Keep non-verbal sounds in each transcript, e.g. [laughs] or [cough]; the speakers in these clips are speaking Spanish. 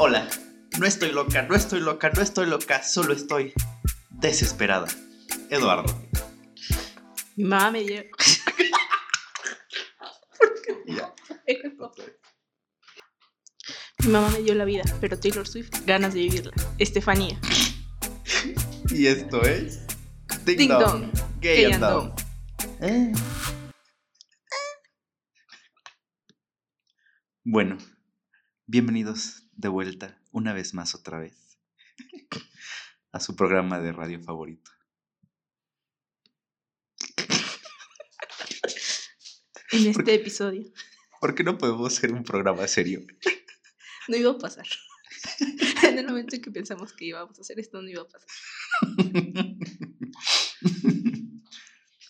Hola, no estoy loca, no estoy loca, no estoy loca, solo estoy desesperada. Eduardo. Mi mamá me dio. [laughs] Mi mamá me dio la vida, pero Taylor Swift ganas de vivirla. Estefanía. Y esto es Ding, Ding Dong, Gay, Gay and and Dong. Eh. Bueno, bienvenidos de vuelta, una vez más otra vez, [laughs] a su programa de radio favorito. En este episodio. ¿Por qué no podemos hacer un programa serio? No iba a pasar. [laughs] En el momento en que pensamos que íbamos a hacer esto, no iba a pasar. [laughs]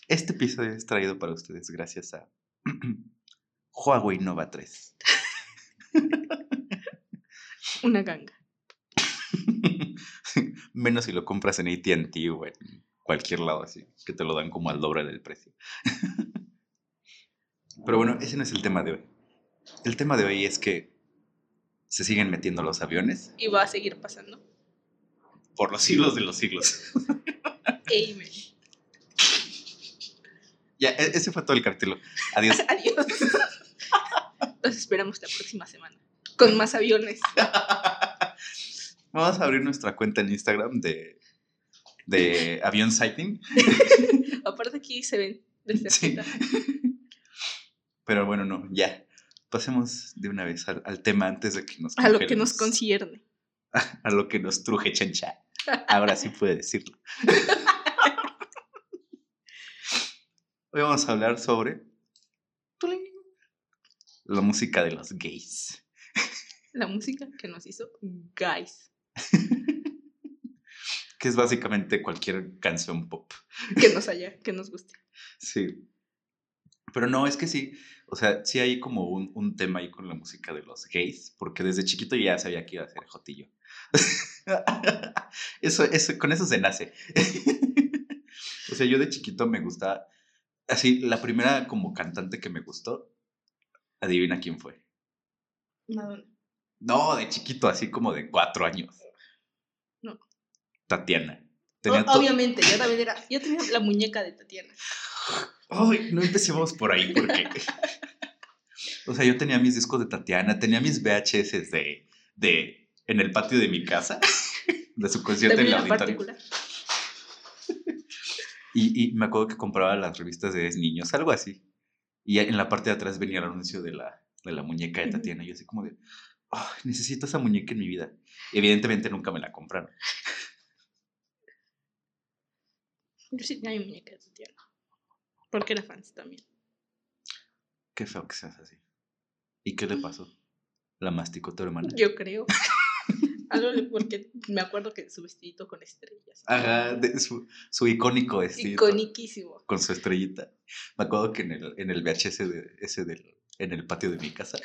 Este episodio es traído para ustedes gracias a [clears throat] Huawei Nova 3. Una ganga. [laughs] Menos si lo compras en ATT o en cualquier lado así, que te lo dan como al doble del precio. [laughs] Pero bueno, ese no es el tema de hoy. El tema de hoy es que se siguen metiendo los aviones Y va a seguir pasando. por los siglos de los siglos. [laughs] Amen. Ya, e- ese fue todo el cartel. Adiós. Adiós. Los esperamos la próxima semana. Con más aviones. [laughs] Vamos a abrir nuestra cuenta en Instagram de, de avión sighting. [laughs] Aparte aquí se ven desde Sí. [laughs] Pero bueno, no, ya. Pasemos de una vez al, al tema antes de que nos A lo que nos concierne. A lo que nos truje chencha. Ahora sí puede decirlo. Hoy vamos a hablar sobre la música de los gays. [laughs] La música que nos hizo Guys. [laughs] Que es básicamente cualquier canción pop. Que nos haya, que nos guste. [laughs] Sí. Pero no, es que sí. O sea, sí hay como un, un tema ahí con la música de los gays, porque desde chiquito ya sabía que iba a ser jotillo. eso, eso, con eso se nace. o sea, yo de chiquito me gustaba. Así, la primera como cantante que me gustó, adivina quién fue. Madonna. No, de chiquito, así como de cuatro años. No. Tatiana. Tenía obviamente, yo también era. Yo tenía la muñeca de Tatiana. Ay, no empecemos por ahí porque. [laughs] o sea, yo tenía mis discos de Tatiana, tenía mis VHS de. de en el patio de mi casa, de su concierto en el la auditorio. particular. [laughs] Y, y me acuerdo que compraba las revistas de niños, algo así. Y en la parte de atrás venía el anuncio de la, de la muñeca de. Tatiana. Y yo así como de. "Ay, necesito esa muñeca en mi vida. Evidentemente nunca me la compraron. Yo sí tenía mi muñeca de Tatiana. Porque era fans también. Qué feo que seas así. ¿Y qué le pasó? ¿La masticó tu hermana? Yo creo. [laughs] Algo porque me acuerdo que su vestidito con estrellas. Ajá, de su, su icónico vestido. Iconiquísimo. con su estrellita. Me acuerdo que en el, en el VHS de, ese del, en el patio de mi casa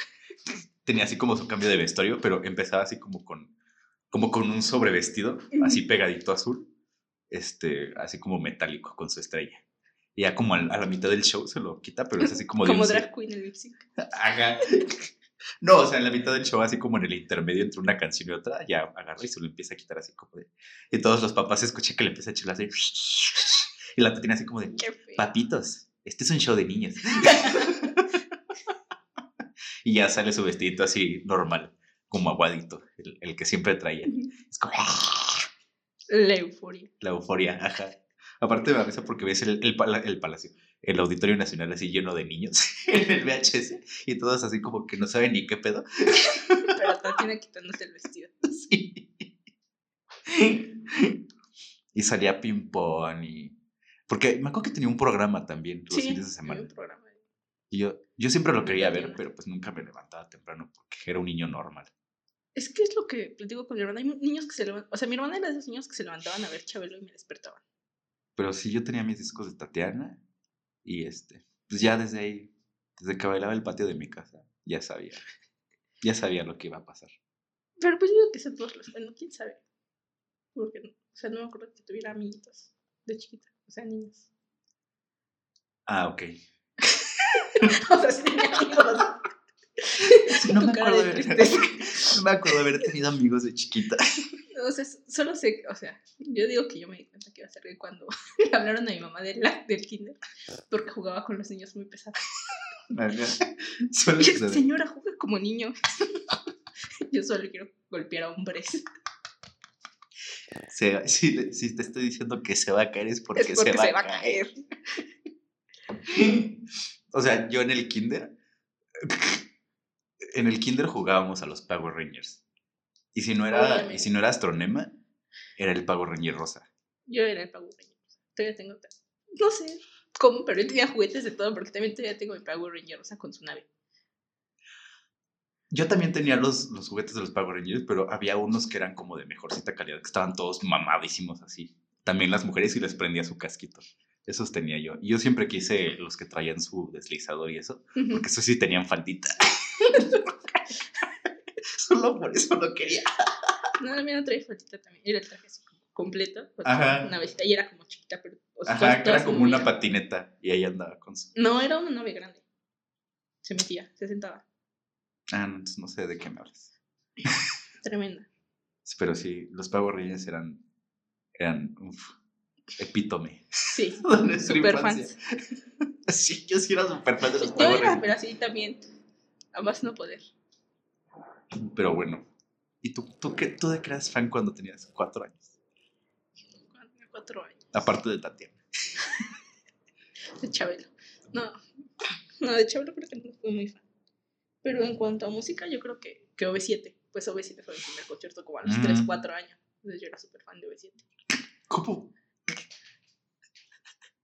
tenía así como su cambio de vestuario, pero empezaba así como con, como con un sobrevestido, así pegadito azul, este, así como metálico con su estrella. Y ya como a la mitad del show se lo quita, pero es así como [laughs] Como drag queen el lip sync. No, o sea, en la mitad del show, así como en el intermedio entre una canción y otra, ya agarra y se lo empieza a quitar así como de. Y todos los papás escuché que le empieza a echar así. [laughs] Y la tiene así como de. Papitos, este es un show de niños. [laughs] y ya sale su vestidito así normal, como aguadito, el, el que siempre traía. Es como La euforia. la euforia, ajá. Aparte me da risa porque ves el, el, pala- el palacio, el Auditorio Nacional así lleno de niños [laughs] en el VHS y todos así como que no saben ni qué pedo. Pero Tatiana quitándose el vestido. [laughs] Sí. Y salía ping-pong y... Porque me acuerdo que tenía un programa también los Sí, fines de semana. un programa. Y yo, yo siempre lo quería ver, pero pues nunca me levantaba temprano porque era un niño normal. Es que es lo que platico con mi hermana. Hay niños que se levantan. O sea, mi hermana era de esos niños que se levantaban a ver Chabelo y me despertaban. Pero sí, yo tenía mis discos de Tatiana y este, pues ya desde ahí, desde que bailaba el patio de mi casa, ya sabía, ya sabía lo que iba a pasar. Pero pues yo digo que eso todos los. Bueno, quién sabe. Porque, no- o sea, no me acuerdo que tuviera amiguitos de chiquita. O sea, niños. Ah, ok. [laughs] o sea, sí tenía amigos. [laughs] No me acuerdo de de. [laughs] No me acuerdo de haber tenido amigos de chiquita. O sea, solo sé, o sea, yo digo que yo me di cuenta que iba a ser gay cuando le hablaron a mi mamá del, del kinder porque jugaba con los niños muy pesados. Señora, juega como niño. Yo solo quiero golpear a hombres. Se- si, te estoy diciendo que se va a caer es porque, es porque se, va a caer. O sea, yo en el kinder, en el kinder jugábamos a los Power Rangers. Y si no era, y si no era Astronema, era el Power Ranger rosa. Yo era el Power Ranger. Todavía tengo. No sé cómo, pero yo tenía juguetes de todo porque también todavía tengo mi Power Ranger rosa con su nave. Yo también tenía los, los juguetes de los Power Rangers, pero había unos que eran como de mejorcita calidad, que estaban todos mamadísimos así. También las mujeres y les prendía su casquito. Esos tenía yo. Y yo siempre quise los que traían su deslizador y eso, porque esos sí tenían faldita. [laughs] Solo por eso lo quería. No, la mía no traía faltita también. Era el traje así como completo. Ajá. Una vecita y era como chiquita, pero. o sea, Ajá, era como una patineta y ahí andaba con su... No, era una nave grande. Se metía, se sentaba. Ah, no, entonces no sé de qué me hablas. Tremenda. Pero sí, los Power Rangers eran, eran uf, epítome. Sí, [laughs] super fans. [laughs] Sí, yo sí era super fan de los Yo era, pero así también. A más no poder. Pero bueno. ¿Y tú, tú, qué, tú de qué eras fan cuando tenías cuatro años? Cuatro años. Aparte de Tatiana. [laughs] De Chabelo. No, no, de Chabelo creo que no fui muy fan. Pero en cuanto a música, yo creo que, que OV7. Pues OV7 fue mi primer concierto como a los Mm. 3, 4 años. Entonces yo era súper fan de OV7. ¿Cómo?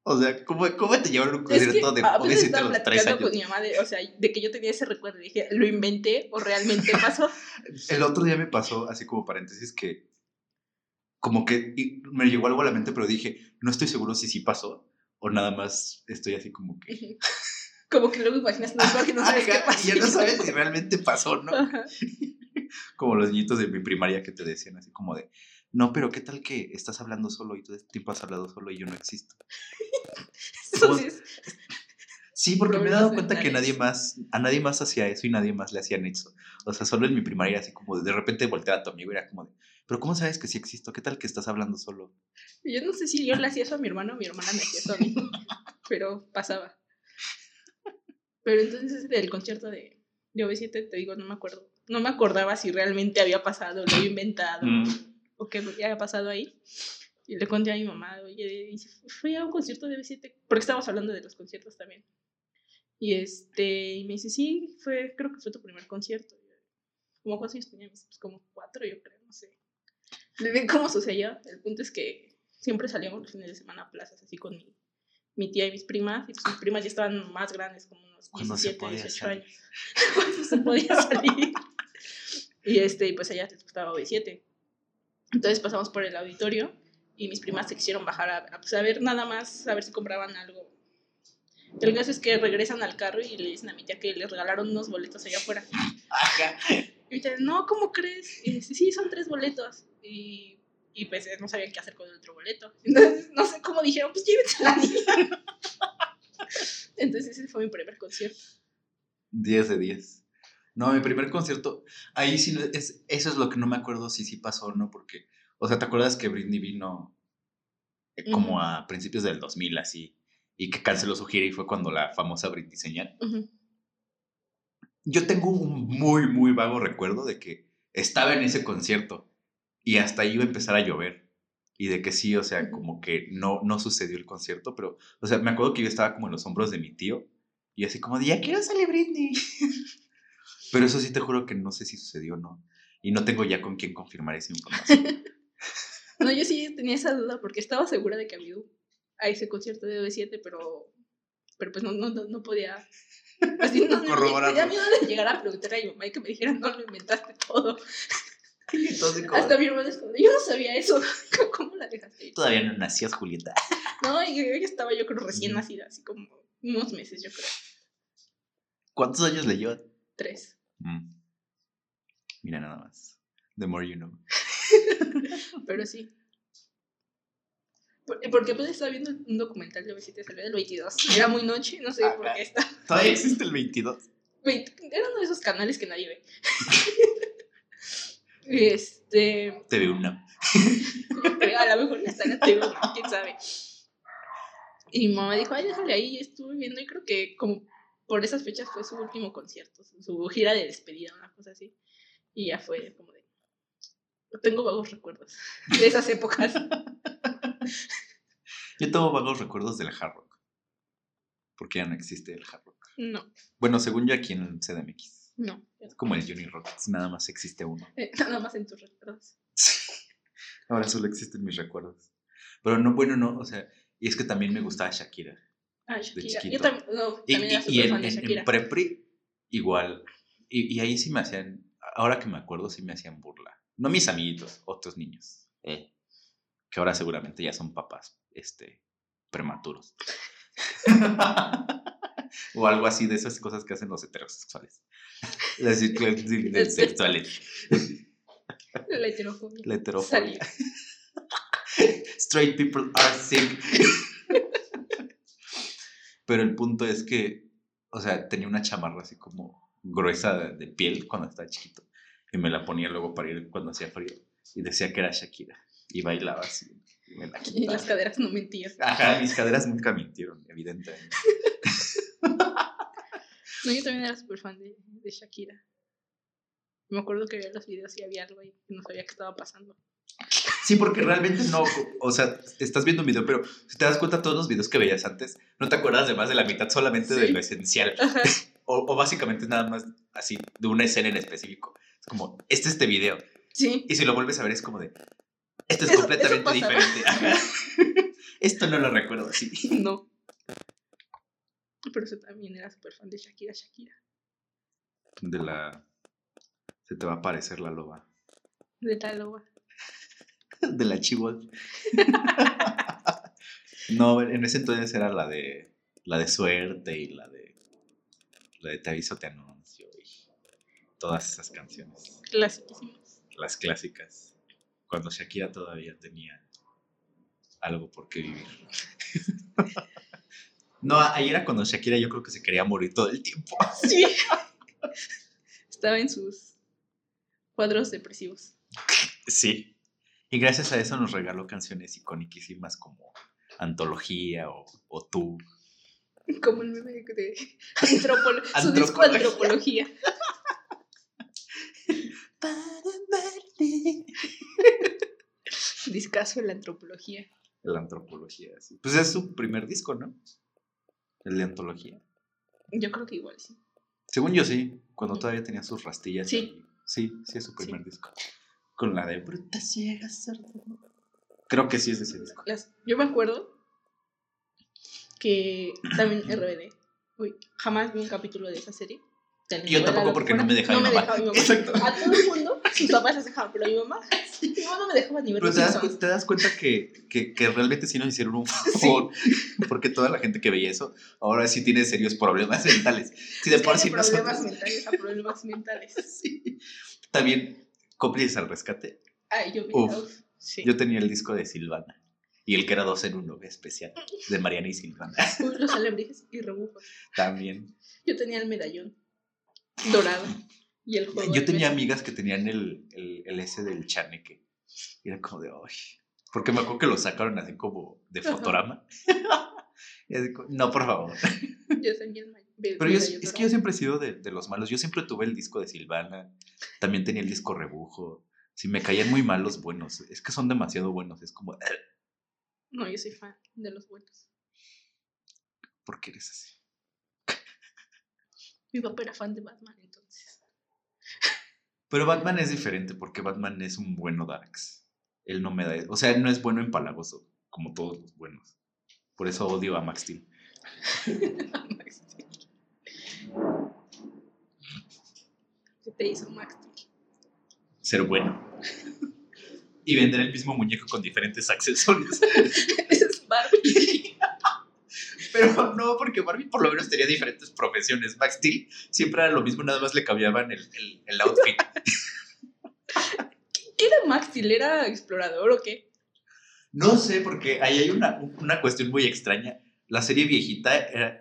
O sea, ¿cómo, cómo te llevaron a un Es que concierto de OV7 a los tres años? con mi mamá de, o sea, de que yo tenía ese recuerdo. Y dije, ¿lo inventé o realmente pasó? [laughs] El otro día me pasó, así como paréntesis, que como que me llegó algo a la mente, pero dije, no estoy seguro si sí pasó o nada más estoy así como que... Como que luego imaginas no, porque no [laughs] sabes qué pasó. y ya no sabes si realmente pasó, ¿no? Ajá. [laughs] Como los niñitos de mi primaria que te decían así como de, no, pero ¿qué tal que estás hablando solo y todo este tiempo has hablado solo y yo no existo? [laughs] Entonces, Sí, porque me he dado cuenta que nadie más, a nadie más hacía eso y nadie más le hacían eso. O sea, solo en mi primaria así como de, de repente volteaba a tu amigo y era como de, pero ¿cómo sabes que sí existo? ¿Qué tal que estás hablando solo? yo no sé si yo le hacía eso a mi hermano o mi hermana me hacía eso a mí. [laughs] Pero pasaba. Pero entonces del concierto de, de OV7, te digo, no me acuerdo. No me acordaba si realmente había pasado, lo había inventado Mm. O qué había pasado ahí. Y le conté a mi mamá, oye, y fui a un concierto de OV7, porque estábamos hablando de los conciertos también. Y este, y me dice, sí, fue, creo que fue tu primer concierto. ¿Cómo cuántos años tenía? Dice, Pues como cuatro, yo creo, no sé. Le dije, ¿cómo sucedió? El punto es que siempre salíamos los fines de semana a plazas, así con mi, mi tía y mis primas. Y pues mis primas ya estaban más grandes, como unos Cuando se 17, podía 18 salir. años. [laughs] Cuando se podía salir. y este, y pues allá les gustaba OV7. Entonces pasamos por el auditorio y mis primas se quisieron bajar a, a, pues, a ver nada más, a ver si compraban algo. El caso es que regresan al carro y le dicen a mi tía que les regalaron unos boletos allá afuera. Ajá. Y mi tía, no, ¿cómo crees? Y dice, sí, son tres boletos. Y, y pues eh, no sabían qué hacer con el otro boleto. [laughs] Entonces, no sé cómo dijeron, pues llévense la [laughs] niña. Entonces ese fue mi primer concierto. 10 de 10. No, mi primer concierto, ahí sí, es, eso es lo que no me acuerdo si sí pasó o no, porque, o sea, ¿te acuerdas que Britney vino eh, como a principios del 2000 así, y que canceló su gira y fue cuando la famosa Britney señal? Yo tengo un muy, muy vago recuerdo de que estaba en ese concierto y hasta ahí iba a empezar a llover. Y de que sí, o sea, como que no, no sucedió el concierto, pero, o sea, me acuerdo que yo estaba como en los hombros de mi tío y así como de, ya quiero salir Britney. [laughs] pero eso sí te juro que no sé si sucedió o no. Y no tengo ya con quién confirmar esa información. [laughs] No, yo sí tenía esa duda porque estaba segura de que había a ese concierto de OV7, pero, pero pues no, no, no, no podía. Así no, no, Corroborarlo. miedo de llegar a preguntar a mi mamá y que me dijeran, no, lo inventaste todo. [laughs] Entonces, Hasta mi hermana respondió, yo no sabía eso. [laughs] ¿Cómo la dejaste? ir?". todavía no nacías, Julieta. No, y yo ya estaba yo creo recién nacida, así como unos meses, yo creo. ¿Cuántos años le llevan? Tres. Mm. Mira nada más. The more you know. [laughs] Pero sí. Por- Porque pues estaba viendo un documental de OV7, salió del 22. [laughs] Era muy noche, no sé por Ajá. qué está. Todavía existe el 22. Wait, era uno de esos canales que nadie ve. [laughs] Este. TV una. yo creo, a lo mejor está en la TV, quién sabe. Y mi mamá dijo, ay, déjale ahí, estuve viendo, y creo que como por esas fechas fue su último concierto, su- gira de despedida, una cosa así. Y ya fue como de. Tengo vagos recuerdos [laughs] de esas épocas. [laughs] Yo tengo vagos recuerdos del hard rock. Porque ya no existe el hard rock. No, Bueno, según yo aquí en CDMX. no. Es como el Johnny Rockets, nada más existe uno. Eh, [laughs] Nada más en tus recuerdos. Ahora solo existen mis recuerdos. Pero no, bueno, no, o sea, y es que también me gustaba Shakira. Ah, Shakira. Yo también, no, Y, también era y- y súper en, de en- en Shakira. prepri, igual. Y, y ahí sí me hacían, ahora que me acuerdo, sí me hacían burla. No mis amiguitos, otros niños. eh, que ahora seguramente ya son papás, este, prematuros. [laughs] o algo así de esas cosas que hacen los heterosexuales. [laughs] Las sexuales. La heterofobia. La heterofobia. [laughs] Straight people are sick. Pero el punto es que, o sea, tenía una chamarra así como gruesa de, de piel cuando estaba chiquito. Y me la ponía luego para ir cuando hacía frío. Y decía que era Shakira. Y bailaba así. Y me la [laughs] Y las caderas no mentían. Ajá, mis caderas nunca mintieron, evidentemente. [laughs] No, yo también era súper fan de, de Shakira. Me acuerdo que veía los videos y había algo ahí que no sabía qué estaba pasando. Sí, porque realmente no, o sea, estás viendo un video, pero si te das cuenta todos los videos que veías antes, no te acuerdas de más de la mitad, solamente de lo esencial. O, o básicamente nada más así, de una escena en específico. Es como, este es este video. Sí. Y si lo vuelves a ver es como de, esto es Eso- completamente eso diferente. [laughs] Esto no lo recuerdo así. [laughs] No. Pero eso también era súper fan de Shakira, Shakira. De la... Se te va a aparecer la loba. De la loba. [laughs] De la chihuahua. [laughs] No, en ese entonces era la de la de suerte y la de la de te aviso te anuncio y todas esas canciones, Clasiquísimos. las clásicas, cuando Shakira todavía tenía algo por qué vivir. [laughs] No, ahí era cuando Shakira yo creo que se quería morir todo el tiempo. Sí. Estaba en sus cuadros depresivos. Sí. Y gracias a eso nos regaló canciones icónicísimas como Antología o, o Tú. [laughs] Como el meme de, antropolo- su disco Antropología. antropología. [laughs] Discaso de la antropología. La antropología, sí. Pues es su primer disco, ¿no? El de antología. Yo creo que igual sí. Según yo sí, cuando todavía tenía sus rastillas. Sí. sí, sí es su Sí. primer disco. Con la de Bruta Ciega Sorda. Creo que sí es de ese disco. Las- yo me acuerdo que también [clears throat] RBD. Uy, jamás vi un capítulo de esa serie. Yo tampoco porque no me dejaba mi no mamá. Me dejaba mi mamá. Exacto. A todo el mundo, sus papás les dejaban, pero a mi mamá, [laughs] mi mamá no me dejaba ni ver Pero te das, cu- te das cuenta que, que, que realmente sí nos hicieron un [laughs] favor. Porque toda la gente que veía eso ahora sí tiene serios problemas mentales. Si de por sí problemas nosotros. [laughs] mentales a problemas mentales. Sí. También, cómplices al rescate. Ay, yo. Uf. sí. Yo tenía el disco de Silvana. Y el que era dos en uno, especial. De Mariana y Silvana. [laughs] Uy, los alebrijes y rebujos. También. Yo tenía el medallón dorado y el juego. Yo tenía amigas que tenían el, el, el ese del chaneque. Y era como de, ay. Porque me acuerdo que lo sacaron así como de fotorama. [laughs] Y así como, no, por favor. Yo tenía el ma- el Pero yo, es que yo siempre he sido de, de los malos. Yo siempre tuve el disco de Silvana. También tenía el disco Rebujo. Si me caían muy mal los buenos. Es que son demasiado buenos. Es como, No, yo soy fan de los buenos. ¿por qué eres así? Mi papá era fan de Batman, entonces. Pero Batman es diferente porque Batman es un bueno Darks. Él no me da. O sea, él no es bueno empalagoso, como todos los buenos. Por eso odio a Max Steel. [laughs] ¿Qué te hizo Max? Ser bueno. Y vender el mismo muñeco con diferentes accesorios. [laughs] es Barbie. [laughs] Pero no, porque Barbie por lo menos tenía diferentes profesiones. Max Steel siempre era lo mismo, nada más le cambiaban el, el, el outfit. [laughs] ¿Qué era Max Steel? ¿Era explorador o qué? No sé, porque ahí hay una, una cuestión muy extraña. La serie viejita era,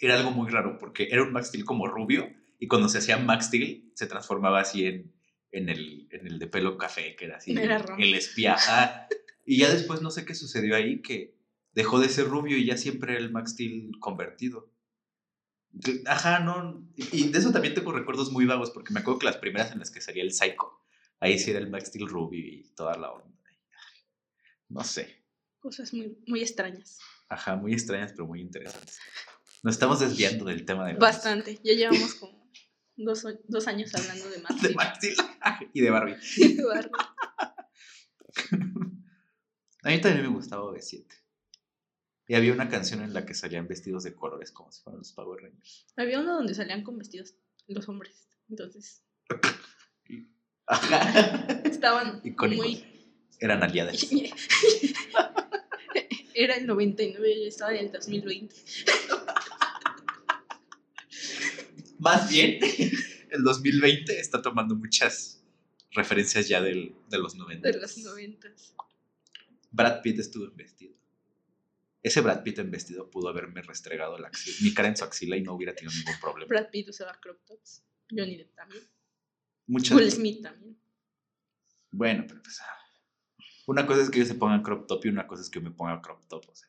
era algo muy raro, porque era un Max Steel como rubio, y cuando se hacía Max Steel se transformaba así en, en el, en el de pelo café, que era así, Era el- espía. Ah, y ya después no sé qué sucedió ahí, que dejó de ser rubio y ya siempre era el Max Steel convertido. Ajá, no. Y y de eso también tengo recuerdos muy vagos, porque me acuerdo que las primeras en las que salía el Psycho, ahí sí era el Max Steel rubio y toda la onda. No sé. Cosas muy, muy extrañas. Ajá, muy extrañas, pero muy interesantes. Nos estamos desviando del tema de Bastante. Ya llevamos como dos, dos años hablando de más. [laughs] de Max Steel y de Barbie. [laughs] Barbie. [laughs] A mí también me gustaba B7. Y había una canción en la que salían vestidos de colores como si fueran los Power Rangers. Había uno donde salían con vestidos los hombres. Entonces, Ajá. estaban Icónicos. muy... Eran aliadas. Era el 99 y yo estaba en el 2020. Más bien, [laughs] el 2020 está tomando muchas referencias ya del, de los 90. De los 90. Brad Pitt estuvo en vestido. Ese Brad Pitt en vestido pudo haberme restregado la axila, mi cara en su axila y no hubiera tenido ningún problema. Brad Pitt usaba crop tops. Johnny Depp también. Muchas Will Smith también. Bueno, pero pues. ah, Una cosa es que yo se ponga crop top y una cosa es que yo me ponga crop top. O sea,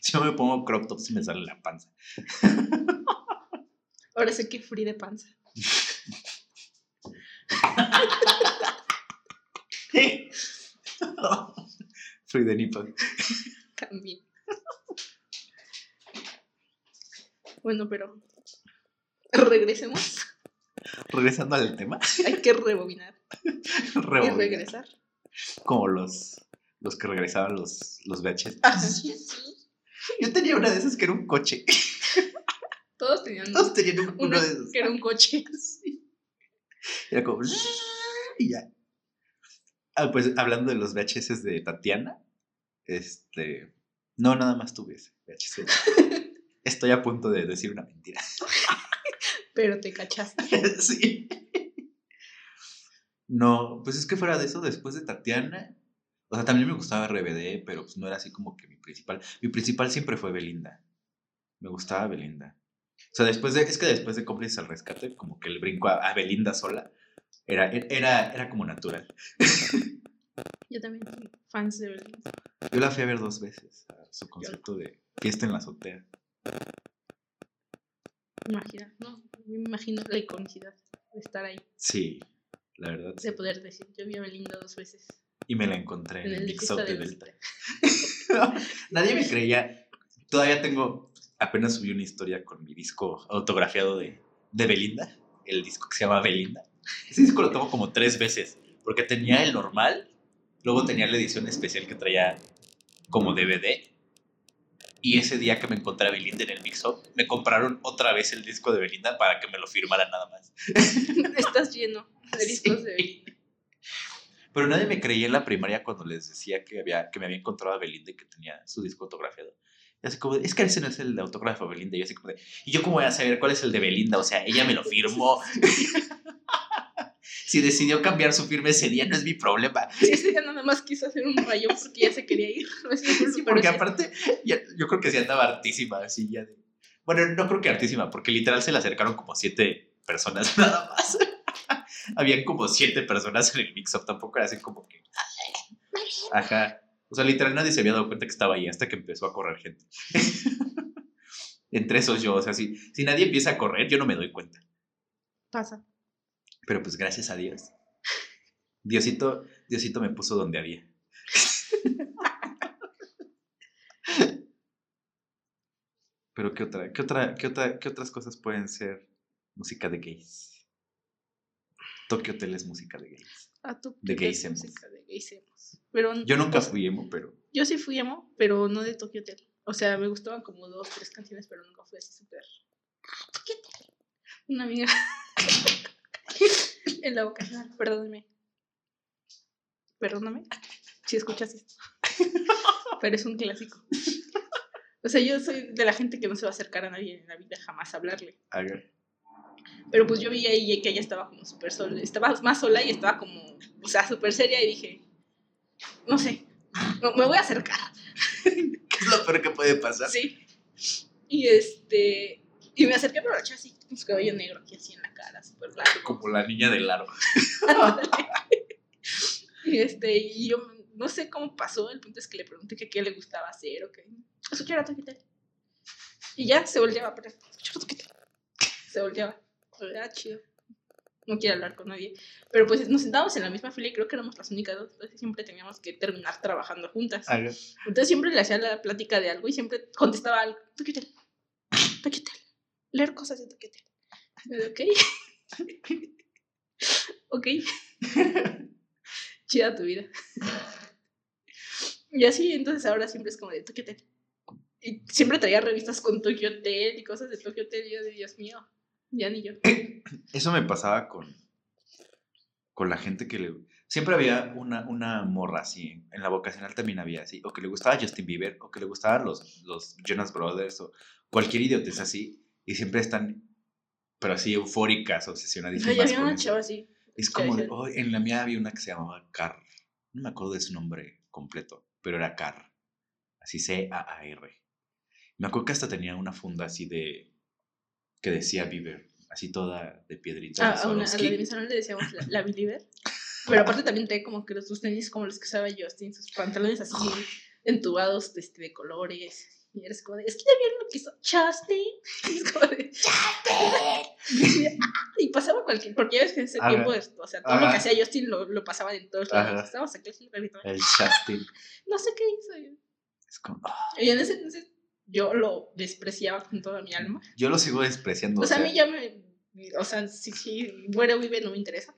si [laughs] yo me pongo crop top, se me sale la panza. [laughs] Ahora sé que free de panza. [laughs] Free the nipple. También. Bueno, pero regresemos. Regresando al tema. Hay que rebobinar y rebobinar, regresar. Como los, los que regresaban los, los VHS. Ajá, sí. Yo tenía una de esas que era un coche. Todos tenían Todos tenían un- uno uno de esos. que era un coche. [laughs] Era como. Y ya. Ah, pues hablando de los VHS de Tatiana. Este. No, nada más tuve ese VHS. [laughs] Estoy a punto de decir una mentira. [laughs] Pero te cachaste. sí. No, pues es que fuera de eso, después de Tatiana. O sea, también me gustaba RBD, pero pues no era así como que mi principal. Mi principal siempre fue Belinda. Me gustaba Belinda. O sea, después de. Es que después de Cómplices al Rescate, como que el brinco a, a Belinda sola era, era, era como natural. Yo también soy fans de Belinda. Yo la fui a ver dos veces a su concierto de Fiesta en la azotea. Imagina, no, me imagino la iconicidad de estar ahí, Sí, la verdad. de poder decir, yo vi a Belinda dos veces Y me la encontré en en el Mix de de Delta. Delta. [laughs] Nadie me creía. Todavía tengo. Apenas subí una historia con mi disco autografiado de, de Belinda. El disco que se llama Belinda. Ese disco lo tengo como tres veces. Porque tenía el normal. Luego tenía la edición especial que traía como DVD. Y ese día que me encontré a Belinda en el Mix Up, me compraron otra vez el disco de Belinda para que me lo firmara nada más. [laughs] Estás lleno de Sí. discos de Belinda. Pero nadie me creía en la primaria cuando les decía que, había, que me había encontrado a Belinda y que tenía su disco autografiado. Así como, es que ese no es el de autógrafo de Belinda. Y yo así como de, ¿y yo cómo voy a saber cuál es el de Belinda? O sea, ella me lo [laughs] firmó. [laughs] si decidió cambiar su firma ese día, no es mi problema. Sí, ese día nada más quiso hacer un rayo porque ya se quería ir. [laughs] No es Sí, porque aparte, ya- yo creo que sí andaba hartísima, así ya de... Bueno, no creo que hartísima, porque literal se le acercaron como siete personas nada más. Habían como siete personas en el mix-up, tampoco era así como que... Ajá. O sea, literal nadie se había dado cuenta que estaba ahí hasta que empezó a correr gente. [laughs] Entre esos yo, o sea, si, si nadie empieza a correr, yo no me doy cuenta. Pasa. Pero pues gracias a Dios. Diosito, Diosito me puso donde había. [laughs] Pero qué otra, qué otra, qué otra, qué otras cosas pueden ser música de gays. Tokyo Hotel es música de gays. Ah, tú De gays emos. música de gays emos. Pero Yo nunca fui emo, pero Yo sí fui emo, pero no de Tokyo Hotel. O sea, me gustaban como dos, tres canciones, pero nunca fui así súper. "Ah, Tokyo Hotel". Una amiga [laughs] en la boca. Ah, Perdóname. Perdóname si escuchas esto. [laughs] Pero es un clásico. O sea, yo soy de la gente que no se va a acercar a nadie en la vida jamás a hablarle. haga. Pero pues yo vi ahí que ella estaba como súper sola, estaba más sola y estaba como, o sea, súper seria y dije, no sé, no, me voy a acercar. ¿Qué [laughs] es lo peor que puede pasar? Sí. Y este, Y me acerqué por la chava así, con su cabello negro aquí así en la cara, súper largo. Como la niña del aro. [laughs] y este, y yo no sé cómo pasó, el punto es que le pregunté que qué le gustaba hacer o qué. Escuchar a Toquitel. Y ya se volteaba, pero escuchar a Toquitel. Se volteaba. Ah, chido. No quiere hablar con nadie. Pero pues nos sentábamos en la misma fila y creo que éramos las únicas dos. Entonces siempre teníamos que terminar trabajando juntas. Entonces siempre le hacía la plática de algo y siempre contestaba algo. Toquitel. Toquitel. Leer cosas de yo, Ok. [laughs] ok. Chida tu vida. Y así, entonces ahora siempre es como de Tokyo Hotel. Y siempre traía revistas con Tokyo Hotel y cosas de Tokyo Hotel. Y yo de Dios mío, ya ni yo. [coughs] Eso me pasaba con, con la gente que le... Siempre había una, una morra así, en la vocacional también había así, o que le gustaba Justin Bieber, o que le gustaban los, los Jonas Brothers, o cualquier idiotez así, y siempre están, pero así eufóricas, O obsesionadísimas. sea, ya había una chava así. Es como, de, "Oh, en la mía había una que se llamaba Car, no me acuerdo de su nombre completo, pero era Car, así C-A-A-R. Me acuerdo que hasta tenía una funda así de, que decía Bieber, así toda de piedrita. Ah, de a, una, a la de mi salón le decíamos la, la Believer. Pero aparte también trae como que los, sus tenis como los que usaba Justin, sus pantalones así entubados este, de colores. Y eres como de, es que ya vieron lo que hizo Justin. Y [laughs] es como de, Justin. [laughs] y pasaba cualquier, porque ya ves que en ese Ajá. tiempo, o sea, todo lo que hacía Justin lo, lo pasaban en todos lados. Estábamos aquí así, perrito. El Justin. [laughs] No sé qué hizo. Es como, ah, Y en ese entonces yo lo despreciaba con toda mi alma. yo lo sigo despreciando. O sea, a mí ya me. O sea, si, si muere o vive no me interesa.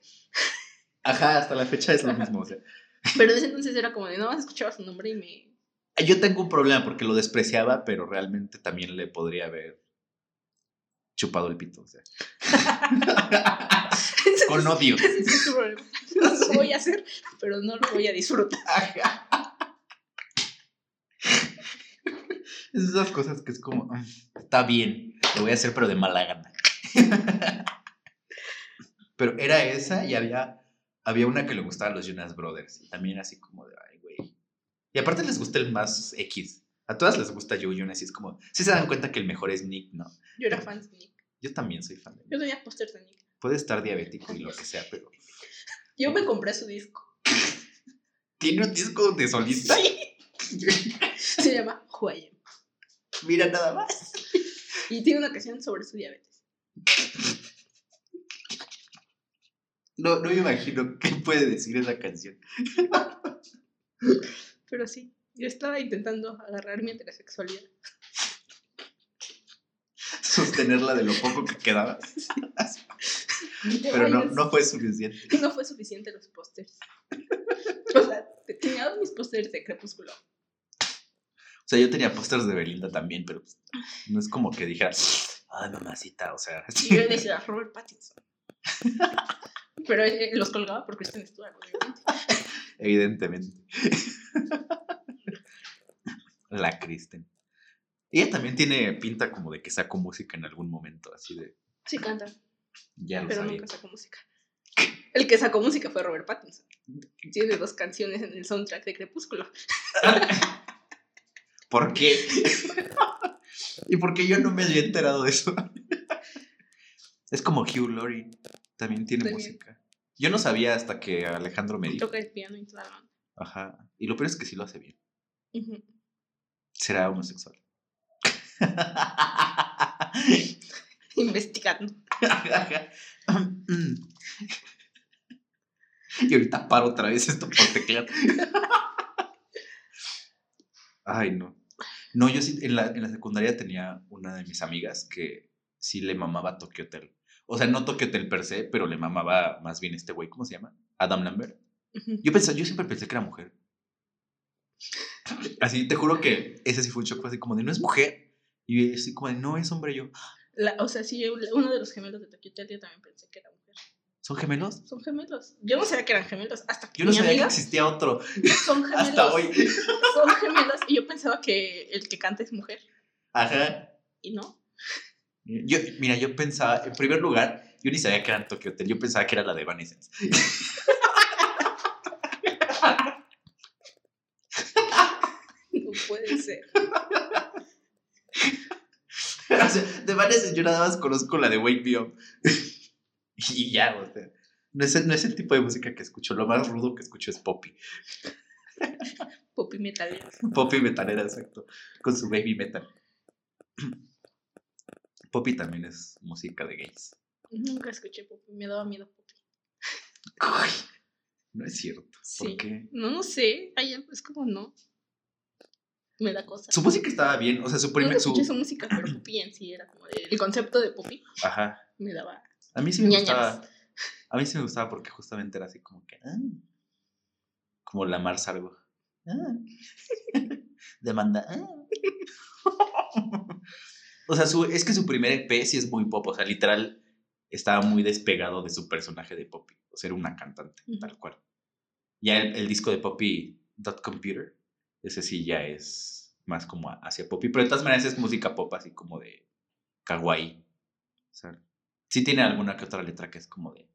Ajá, hasta la fecha es lo Ajá. mismo. o sea. [laughs] Pero en ese entonces era como de no más escuchaba su nombre y me. Yo tengo un problema porque lo despreciaba, pero realmente también le podría haber chupado el pito. O sea. [laughs] Con odio. ese es su problema. No lo voy a hacer, pero no lo voy a disfrutar. Es esas cosas que es como, "Mm, está bien, lo voy a hacer, pero de mala gana. [laughs] pero era esa y había, había una que le gustaba a los Jonas Brothers. Y también así como de, ay, güey. Y aparte les gusta el más X. A todas les gusta Joe Jonas y es como, sí se dan cuenta que el mejor es Nick, ¿no? Yo era fan de Nick. Yo también soy fan de Nick. Yo tenía pósters de Nick. Puede estar diabético y lo que sea, pero... [laughs] Yo me compré su disco. [laughs] ¿Tiene un disco de solista? Se llama Am. Mira nada más. Y tiene una canción sobre su diabetes. No, no me imagino qué puede decir esa canción. Pero sí, yo estaba intentando agarrar mi heterosexualidad. Sostenerla de lo poco que quedaba. Pero no, no fue suficiente. no fue suficiente los pósters. O sea, tenía mis pósters de Crepúsculo. O sea, yo tenía pósters de Belinda también, pero pues, no es como que dijera, ay, mamacita, o sea. Y yo [laughs] decía Robert Pattinson. [laughs] Pero eh, los colgaba por Kristen Stewart, obviamente. Evidentemente. [laughs] La Kristen. Ella también tiene pinta como de que sacó música en algún momento, así de. Sí canta, Ya lo pero sabía. nunca sacó música. El que sacó música fue Robert Pattinson. Tiene dos canciones en el soundtrack de Crepúsculo. ¿Por qué? [laughs] ¿Y por qué yo no me había enterado de eso? [laughs] es como Hugh Laurie, también tiene También. música. Yo no sabía hasta que Alejandro me dijo. Toca el piano y toda la banda. Ajá. Y lo peor es que sí lo hace bien. Ujú. Será homosexual. [laughs] Investigando. y ahorita paro otra vez esto por teclado. Ay, no. No, yo sí, en la, en la secundaria tenía una de mis amigas que sí le mamaba Tokyo Hotel. O sea, no Tokyo Hotel per se, pero le mamaba más bien este güey, ¿cómo se llama? Adam Lambert. Yo pensé, yo siempre pensé que era mujer. Así, te juro que ese sí fue un shock, así como de, no es mujer. Y así como de, no es hombre yo. La- o sea, sí, uno de los gemelos de Tokyo Hotel yo también pensé que era mujer. ¿Son gemelos? Son gemelos. Yo no sabía que eran gemelos hasta que Yo no mi sabía amiga que existía otro son [laughs] gemelos. hasta hoy. Son gemelos y yo pensaba que el que canta es mujer. Ajá. Y no. Yo, mira, yo pensaba, en primer lugar, yo ni sabía que eran Tokyo Hotel, yo pensaba que era la de Evanescence. No puede ser. [laughs] o sea, de varias yo nada más conozco la de Wake Me Up. Y ya, o sea. No es, el, no es el tipo de música que escucho. Lo más rudo que escucho es Poppy. [laughs] Poppy metalera. Poppy metalera, exacto. Con su baby metal. [clears throat] Poppy también es música de gays. Nunca escuché Poppy, me daba miedo Poppy. No es cierto. Sí. ¿Por qué? No, no sé. Ay, es como no. Me da cosa. Su música estaba bien. O sea, su primer. Su... escuché su música, pero Poppy en sí era como de- el concepto de Poppy Ajá. me daba. A mí sí me gustaba. A mí sí me gustaba porque justamente era así como que. ah, como la Mar Sargo. Ah. [laughs] Demanda. ah. o sea, su, es que su primer EP sí es muy pop. O sea, literal estaba muy despegado de su personaje de Poppy. O sea, era una cantante, tal cual. Ya el, el disco de Poppy Dot Computer, ese sí ya es más como hacia Poppy. Pero de todas maneras es música pop, así como de kawaii. O sea, sí tiene alguna que otra letra que es como de.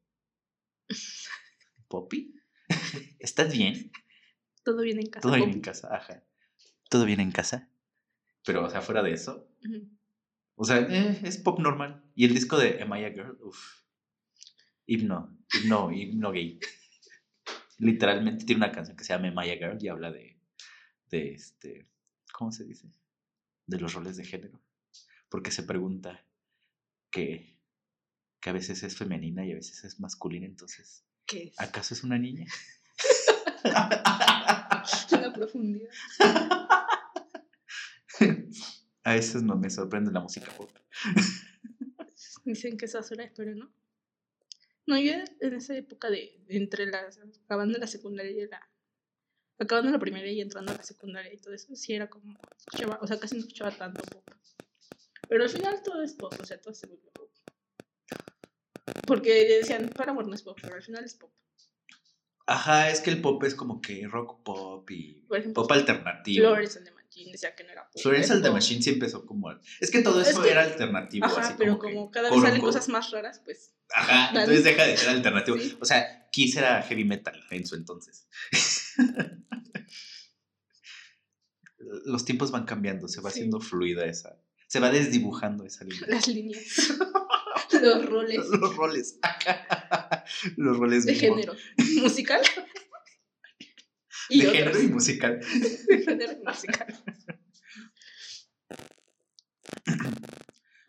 ¿Poppy? [laughs] ¿Estás bien? [laughs] Todo bien en casa. Todo bien Poppy. en casa, ajá. ¿Todo bien en casa? Pero, o sea, fuera de eso. O sea, eh, es pop normal. Y el disco de Am I a Girl? Uf. Himno. Himno, himno gay. [laughs] Literalmente tiene una canción que se llama Am I a Girl y habla de. de este. ¿Cómo se dice? De los roles de género. Porque se pregunta que. Que a veces es femenina y a veces es masculina, entonces. ¿Qué es? ¿Acaso es una niña? [laughs] Una profundidad. [laughs] A veces no me sorprende la música pop. [laughs] Dicen que esa hora, pero no. No, yo en esa época de entre las acabando la secundaria y la acabando la primaria y entrando a la secundaria y todo eso, sí era como escuchaba, o sea, casi no escuchaba tanto pop. Pero al final todo es pop, o sea, todo se vuelve pop. Porque decían, para amor no es pop, pero al final es pop. Ajá, es que el pop es como que rock pop y Por ejemplo, pop alternativo. Flores and the Machine decía que no era pop. Florence and the. Machine sí empezó como... Es que todo Es eso que- era alternativo. Ajá, así pero como, cada vez salen cosas más raras, pues Ajá, Dale. entonces deja de ser alternativo. Sí. O sea, Kiss era heavy metal en su entonces. [laughs] Los tiempos van cambiando, se va Sí. haciendo fluida esa... Se va desdibujando esa línea. [laughs] las líneas, [laughs] los roles Los roles. [laughs] Los roles de género musical [laughs] y de otros. género y musical. de género y musical.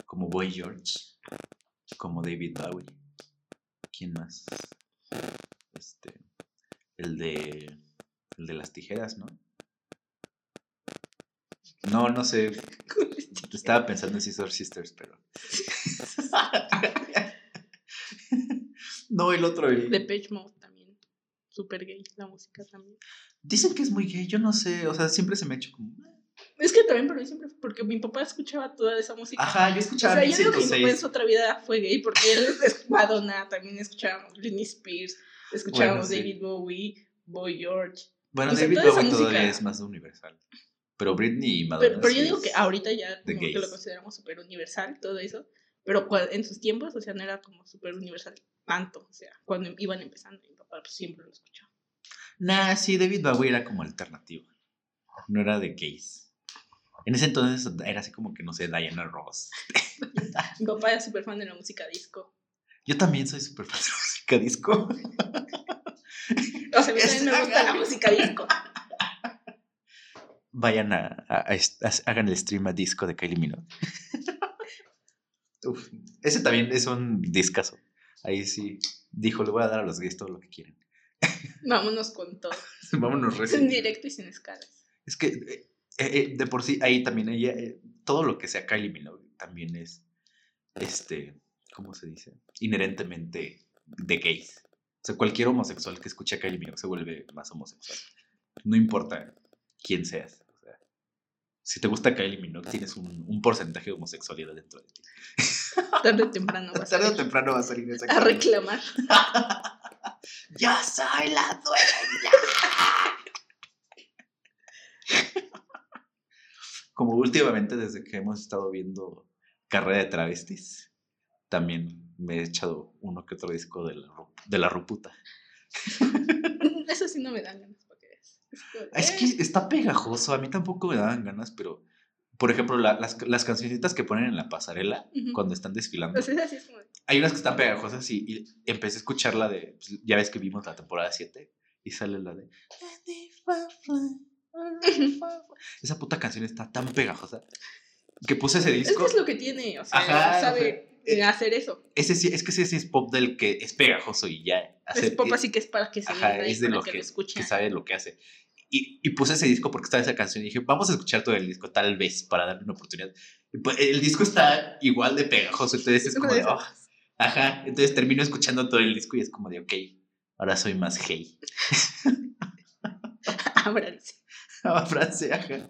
Como Boy George, como David Bowie. ¿Quién más? Este, el de, el de las tijeras, ¿no? No, no sé. [laughs] Estaba pensando en Sister Sisters, pero. [laughs] no, el otro. el- De Page Mode también. Super gay, la música también. Dicen que es muy gay, yo no sé. O sea, siempre se me ha hecho como. Es que también para mí siempre fue porque mi papá escuchaba toda esa música. Ajá, yo O escuchaba sea, yo digo que mi papá en 106. su otra vida fue gay porque él es [laughs] Madonna, también escuchábamos Britney Spears, escuchábamos Bueno, sí. David Bowie, Boy George. Bueno, o sea, David Bowie todavía es más universal. Pero Britney y Madonna. Pero, pero yo digo que ahorita ya de como que lo consideramos súper universal, todo eso. Pero en sus tiempos, o sea, no era como súper universal tanto. O sea, cuando iban empezando, mi papá pues, siempre lo escuchaba. Nah, sí, David Bowie era como alternativo. No era de gays. En ese entonces era así como que, no sé, Diana Ross. [laughs] Mi papá era súper fan de la música disco. Yo también soy súper fan de la música disco. [laughs] O sea, a mí también me gusta la música disco. Vayan a, a- a est- a- hagan el stream a disco de Kylie Minogue. [laughs] Uf, ese también es un discazo. Ahí sí dijo, le voy a dar a los gays todo lo que quieren. [laughs] Vámonos con todo. [laughs] Vámonos En recién. directo y sin escalas. Es que eh, eh, de por sí, ahí también ella, eh, todo lo que sea Kylie Minogue también es, este, ¿cómo se dice? Inherentemente de gays. O sea, cualquier homosexual que escuche a Kylie Minogue se vuelve más homosexual. No importa quién seas. O si te gusta Kylie Minogue, tienes un, un porcentaje de homosexualidad dentro de ti. [laughs] Tarde o temprano vas Tarde a, o ir temprano va a salir esa a reclamar. [laughs] ¡Yo soy la dueña! Como últimamente, desde que hemos estado viendo Carrera de Travestis, también me he echado uno que otro disco de la, de la Ruputa. [laughs] Eso sí no me dan ganas. Es de, Es que está pegajoso, a mí tampoco me daban ganas, pero por ejemplo, la- las, las cancioncitas que ponen en la pasarela Ujú. cuando están desfilando. Es de- Hay unas que están pegajosas y, y empecé a escuchar la de. pues, ya ves que vimos la temporada 7 y sale la de. [laughs] Esa puta canción está tan pegajosa que puse ese Es disco. que es lo que tiene, o sea, Ajá, sabe o sea, eh, hacer eso. Ese sí, es que ese es pop del que es pegajoso y ya. Es hacer- pop eh, así que es para que se Ajá, es de para lo que, que, lo que sabe lo que hace. Y, y puse ese disco porque estaba esa canción y dije, vamos a escuchar todo el disco, tal vez, para darle una oportunidad. Pues, el disco está igual de pegajoso, entonces es como de, oh, ajá, entonces termino escuchando todo el disco y es como de, ok, ahora soy más gay. [laughs] Ábranse. Frase, [laughs] ajá.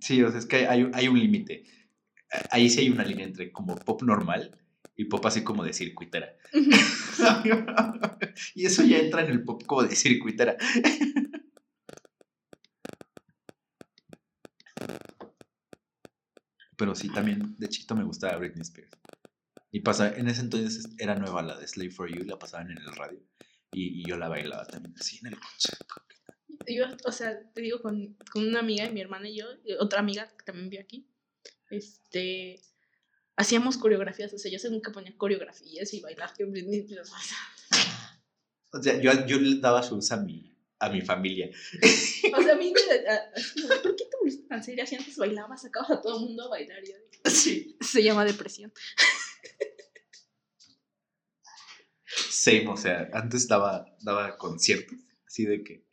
Sí, o sea, es que hay, hay un límite. Ahí sí hay una línea entre como pop normal y pop así como de circuitera. [laughs] y eso ya entra en el pop como de circuitera. Pero sí, también de chiquito me gustaba Britney Spears. Y pasa, en ese entonces era nueva la de Slave for You, la pasaban en el radio. Y, y yo la bailaba también así en el coche. Yo, o sea, te digo, con, con una amiga, mi hermana y yo, y otra amiga que también vio aquí, este, hacíamos coreografías, o sea, yo según que ponía coreografías y bailar que Britney Spears, [laughs] o sea, yo, yo le daba shows a mi, a mi familia. O sea, a mí me ¿por qué tan seria si antes bailabas, sacabas a todo el mundo a bailar? Y yo [laughs] Sí. Se llama depresión. Same, o sea, antes daba, daba conciertos, así de que.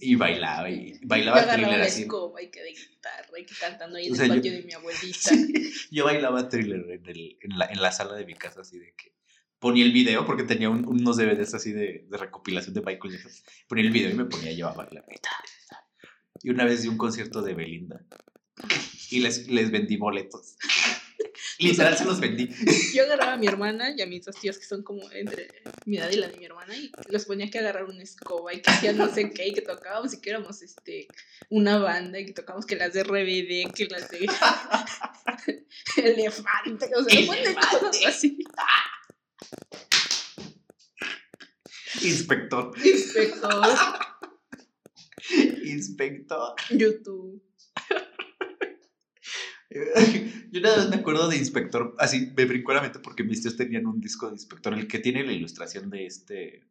Y bailaba, y Yo bailaba agarraba thriller así. escoba y que de guitarra y que cantando ahí en O el sea, yo- patio de mi abuelita. [laughs] Sí, yo bailaba thriller en, el, en, la, en la sala de mi casa, así de que ponía el video, porque tenía un- unos DVDs así de, de recopilación de Michael Jackson. Ponía el video y me ponía yo a bailar. Y una vez di un concierto de Belinda y les, les vendí boletos. [laughs] Literal se los vendí. Yo agarraba a mi hermana y a mis dos tíos que son como entre mi edad y la de mi hermana y los ponía que agarrar una escoba y que hacían no sé qué y que tocábamos y que éramos este una banda y que tocábamos que las de RBD, que las de [laughs] Elefante, o sea, de cosas Elefante. así. Inspector. Inspector, [laughs] Inspector. YouTube. [laughs] Yo nada más me acuerdo de Inspector, así me brincó la mente porque mis tíos tenían un disco de Inspector, el que tiene la ilustración de este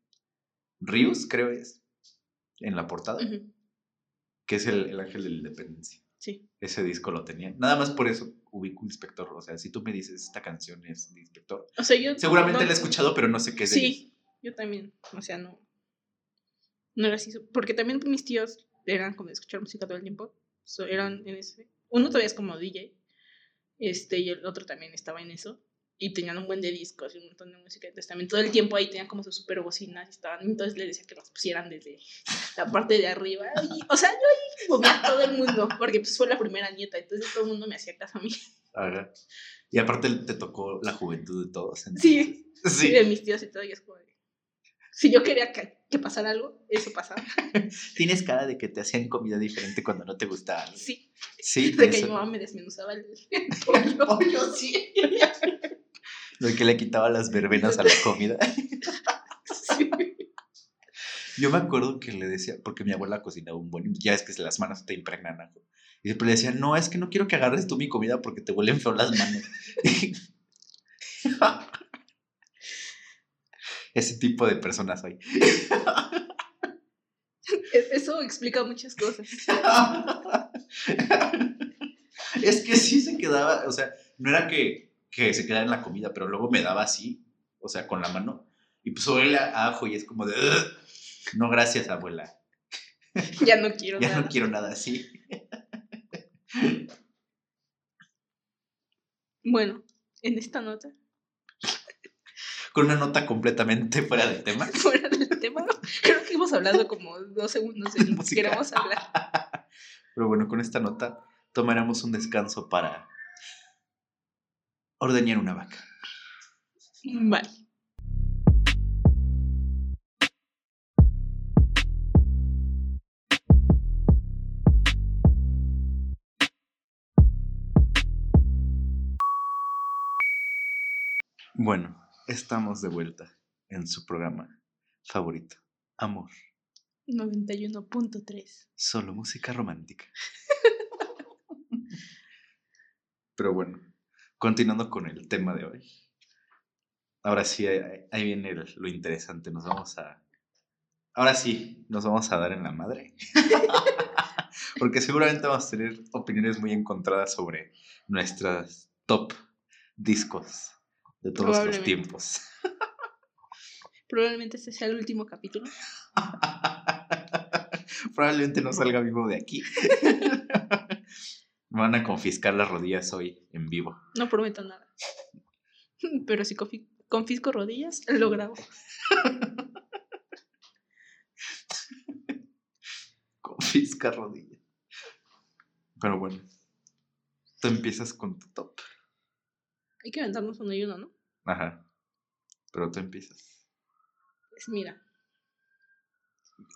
Rius, creo es, en la portada, que es el, el ángel de la independencia. Sí. Ese disco lo tenían. Nada más por eso ubico Inspector. O sea, si tú me dices esta canción es de Inspector, O sea, yo seguramente no- la he escuchado, pero no sé qué es de. Sí, yo también. O sea, no. No era así. Porque también mis tíos eran como de escuchar música todo el tiempo. So, eran en ese. Uno todavía es como DJ. Este, y el otro también estaba en eso. Y tenían un buen de discos y un montón de música. Entonces también todo el tiempo ahí tenían como sus super bocinas y estaban. Entonces les decía que las pusieran desde la parte de arriba. Y, o sea, yo ahí movía a todo el mundo. Porque pues fue la primera nieta. Entonces todo el mundo me hacía caso a mí. Ajá. Y aparte te tocó la juventud de todos. Sí. entonces- Sí. Sí. de mis tíos y todo. Y es como Si yo quería que, que pasara algo, eso pasaba. [laughs] Tienes cara de que te hacían comida diferente cuando no te gustaba. algo. Sí. Sí, De que eso. mi mamá me desmenuzaba el [laughs] pollo. [laughs] pollo, sí. De que le quitaba las verbenas a la comida. Sí. Yo me acuerdo que le decía, porque mi abuela cocinaba un buen, ya es que las manos te impregnan. Y siempre le decía, no, es que no quiero que agarres tú mi comida porque te huelen feo las manos. Ese tipo de personas hay. E- Eso explica muchas cosas. [laughs] es que sí se quedaba, o sea, no era que, que se quedara en la comida, pero luego me daba así, o sea, con la mano, y pues huele a ajo y es como de, no gracias, abuela, Ya no quiero ya nada. no quiero nada así. Bueno, en esta nota, Con una nota completamente fuera de tema. [laughs] fuera del tema, creo que hemos hablado como dos segundos de lo que queremos hablar. [laughs] Pero bueno, con esta nota tomaremos un descanso para ordeñar una vaca. Vale. Bueno, estamos de vuelta en su programa favorito, Amor, 91.3. solo música romántica. [laughs] Pero bueno, continuando con el tema de hoy. Ahora sí, ahí, ahí viene el- lo interesante. Nos vamos a. Ahora sí, nos vamos a dar en la madre. [laughs] Porque seguramente vamos a tener opiniones muy encontradas sobre nuestras top discos de todos los tiempos. Probablemente este sea el último capítulo. [laughs] Probablemente no salga vivo de aquí. [laughs] Me van a confiscar las rodillas hoy en vivo. No prometo nada. Pero si confi- confisco rodillas, lo grabo. [laughs] Confisca rodillas. Pero bueno. Tú empiezas con tu top. Hay que aventarnos uno y uno, ¿no? Ajá. Pero tú empiezas. Pues mira,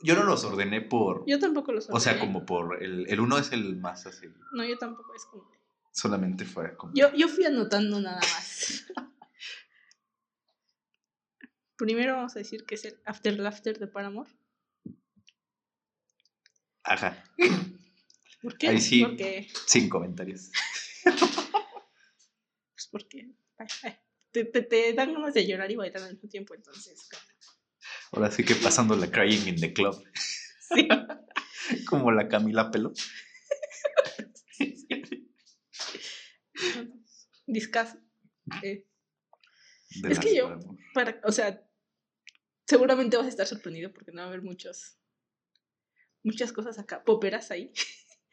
Yo no los ordené por. yo tampoco lo O sea, ordené. como por. El, el uno es el más así. No, yo tampoco, es como... Solamente fue como. Yo, yo fui anotando nada más. [laughs] Primero vamos a decir que es el After Laughter de Paramore. Ajá. [laughs] ¿Por qué? Ahí sí. Porque, Sin comentarios. Porque te, te, te dan ganas de llorar y bailar al mismo tiempo, entonces. Ahora sí que pasando la crying in the club. Sí. [laughs] Como la Camila Pelo. Discaso. Eh, Es que yo- para, o sea, seguramente vas a estar sorprendido porque no va a haber muchos, muchas cosas acá, poperas ahí,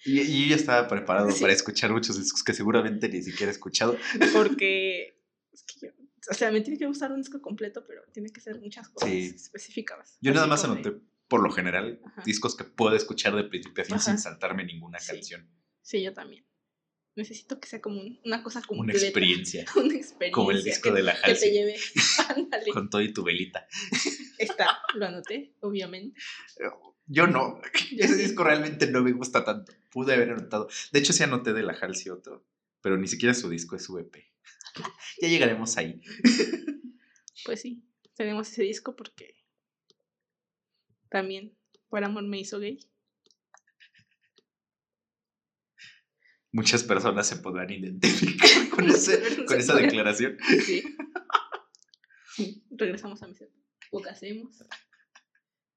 Y, y yo ya estaba preparado Sí. para escuchar muchos discos que seguramente ni siquiera he escuchado. porque, es que yo- o sea, me tiene que gustar un disco completo, pero tiene que ser muchas cosas Sí. específicas. Yo nada más de- anoté, por lo general, Ajá. discos que puedo escuchar de principio a fin Ajá. sin saltarme ninguna Sí. canción. Sí, yo también. Necesito que sea como un- una cosa Una completa. experiencia. [laughs] Una experiencia. Como el disco que, de la que te Halsey. lleve. [laughs] Ándale. Con todo y tu velita. Está, lo anoté, obviamente. [laughs] Yo no. [laughs] [laughs] Ese disco realmente no me gusta tanto. Pude haber anotado. De hecho, sí anoté de la Halsey otro. Pero ni siquiera su disco es su EP. [laughs] ya llegaremos ahí. Pues sí, tenemos ese disco porque también por amor me hizo gay. Muchas personas se podrán identificar con, ese- esa declaración. Sí. Regresamos a mis épocas hacemos.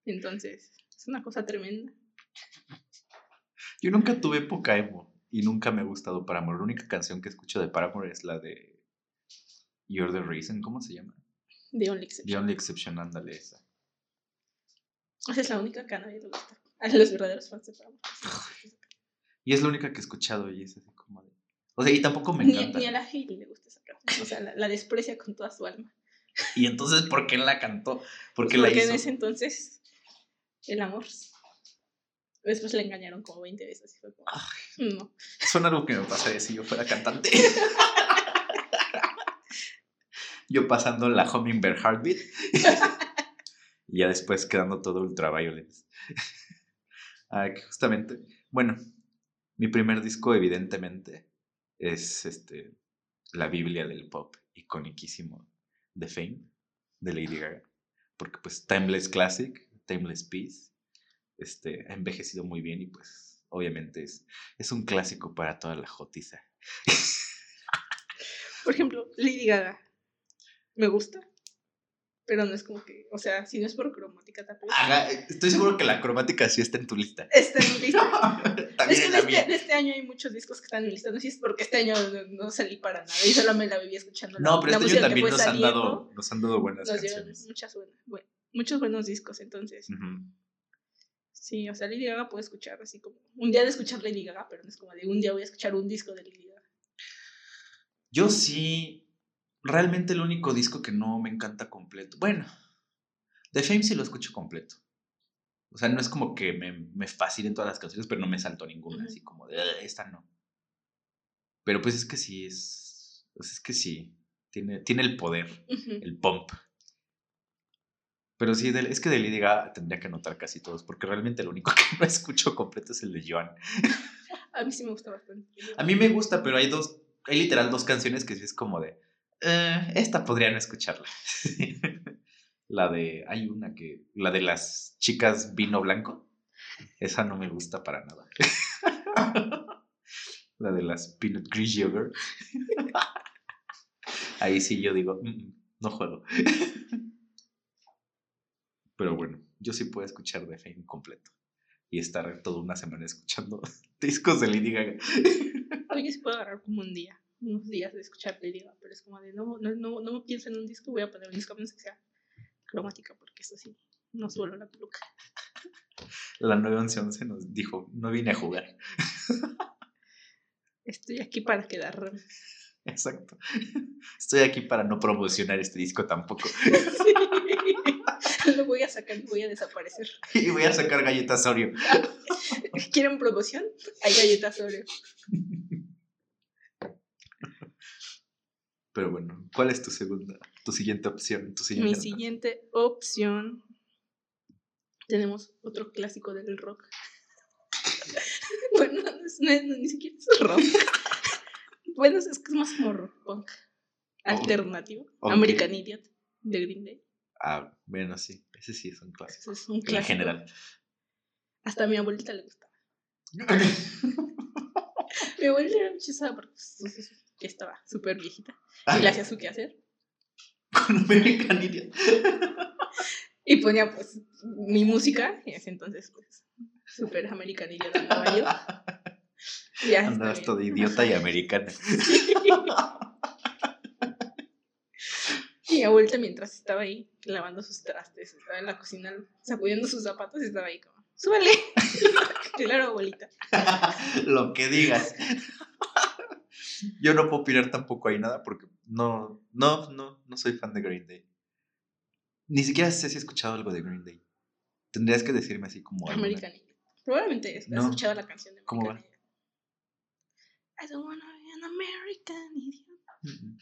Entonces, es una cosa tremenda. Yo nunca tuve época emo y nunca me ha gustado Paramore. La única canción que escucho de Paramore es la de You're the Reason. ¿Cómo se llama? The Only The Exception. Only Exception, ándale esa. Esa es la única que a nadie le gusta. A los verdaderos fans de Paramore. Y es la única que he escuchado y es así como de... O sea, y tampoco me encanta. ni a la Hailey le gusta esa canción. O sea, la, la desprecia con toda su alma. [laughs] Y entonces, ¿por qué la cantó? ¿Por qué la Porque hizo? en ese entonces, el amor. Después le engañaron como 20 veces. Y fue como, no. Son algo que me pasaría si yo fuera cantante. [laughs] yo pasando la Hummingbird Heartbeat. y ya después quedando todo ultraviolet. ah, que justamente. Bueno, mi primer disco, evidentemente, es este la Biblia del pop iconiquísimo de Fame, de Lady Gaga. Porque pues Timeless Classic, Timeless Peace, este, ha envejecido muy bien y pues obviamente es, es un clásico para toda la jotiza. [laughs] Por ejemplo, Lady Gaga. Me gusta. Pero no es como que, o sea, si no es por cromática tampoco. Estoy seguro que la cromática sí está en tu lista. Está en mi [laughs] lista. Es También que en de la mía. este, de este año hay muchos discos que están en mi lista. No sé si es porque este año no, no salí para nada y solo me la viví escuchando. la- No, pero la este año también nos han, dado, nos han dado buenas nos dieron canciones. muchas buenas, buen- muchos buenos discos. Entonces, sí, o sea, Lady Gaga puedo escuchar así como un día de escuchar Lady Gaga, pero no es como de un día voy a escuchar un disco de Lady Gaga. Yo sí, realmente el único disco que no me encanta completo. Bueno, The Fame sí lo escucho completo. O sea, no es como que me, me fascinen todas las canciones, pero no me salto ninguna, así como de "Ah, esta no. Pero pues es que sí, es. Pues es que sí, tiene, tiene el poder, el pump. Pero sí, es que de Lady Gaga tendría que anotar casi todos, porque realmente lo único [laughs] que no escucho completo es el de Joan. A mí sí me gusta bastante. A mí me gusta, pero hay dos, hay literal dos canciones que sí es como de, "Eh, esta podría no escucharla. [laughs] la de, hay una que, la de las chicas vino blanco, esa no me gusta para nada. [laughs] La de las Peanut Grigiover. Ahí sí yo digo, "Mm, mm, no juego. Pero bueno, yo sí puedo escuchar The Fame completo. Y estar toda una semana escuchando [laughs] discos de Lady Gaga. Oye, sí puedo agarrar como un día, unos días de escuchar Lady Gaga, pero es como de no, no, no, no me pienso en un disco, voy a poner un disco a menos que sea cromática, porque eso sí, no suelo la peluca. La 911 nos dijo, no vine a jugar. Estoy aquí para quedar. Exacto. Estoy aquí para no promocionar este disco tampoco. [laughs] [laughs] Lo voy a sacar y voy a desaparecer. [laughs] Y voy a sacar galletas Oreo. [laughs] ¿Quieren promoción? Hay galletas Oreo. Pero bueno, ¿cuál es tu segunda, tu siguiente opción? Tu siguiente Mi siguiente opción. Tenemos otro clásico del rock. bueno, no es- no ni siquiera es rock. bueno, es, que es más como rock punk. Alternativo. American Idiot de Green Day. Ah, bueno, sí. Ese sí es un clásico. Ese es un En clásico. general. Hasta a mi abuelita le gustaba. [laughs] Mi abuelita era muchísima porque pues, ya estaba súper viejita. Y le hacía su quehacer. [laughs] Con American Idiot. Y ponía pues mi música. Y en ese entonces pues súper American Idiot andaba [laughs] yo. Y Andabas está todo idiota y americana. Y mi abuelita mientras estaba ahí lavando sus trastes, estaba en la cocina sacudiendo sus zapatos y estaba ahí como, súbele. [laughs] claro, abuelita. [laughs] Lo que digas. Yo no puedo opinar tampoco ahí nada porque no, no, no, no soy fan de Green Day. Ni siquiera sé si he escuchado algo de Green Day. Tendrías que decirme así como. American. Probablemente has No. escuchado la canción de ¿Cómo American Idiot. I don't wanna be an American Idiot. Mm,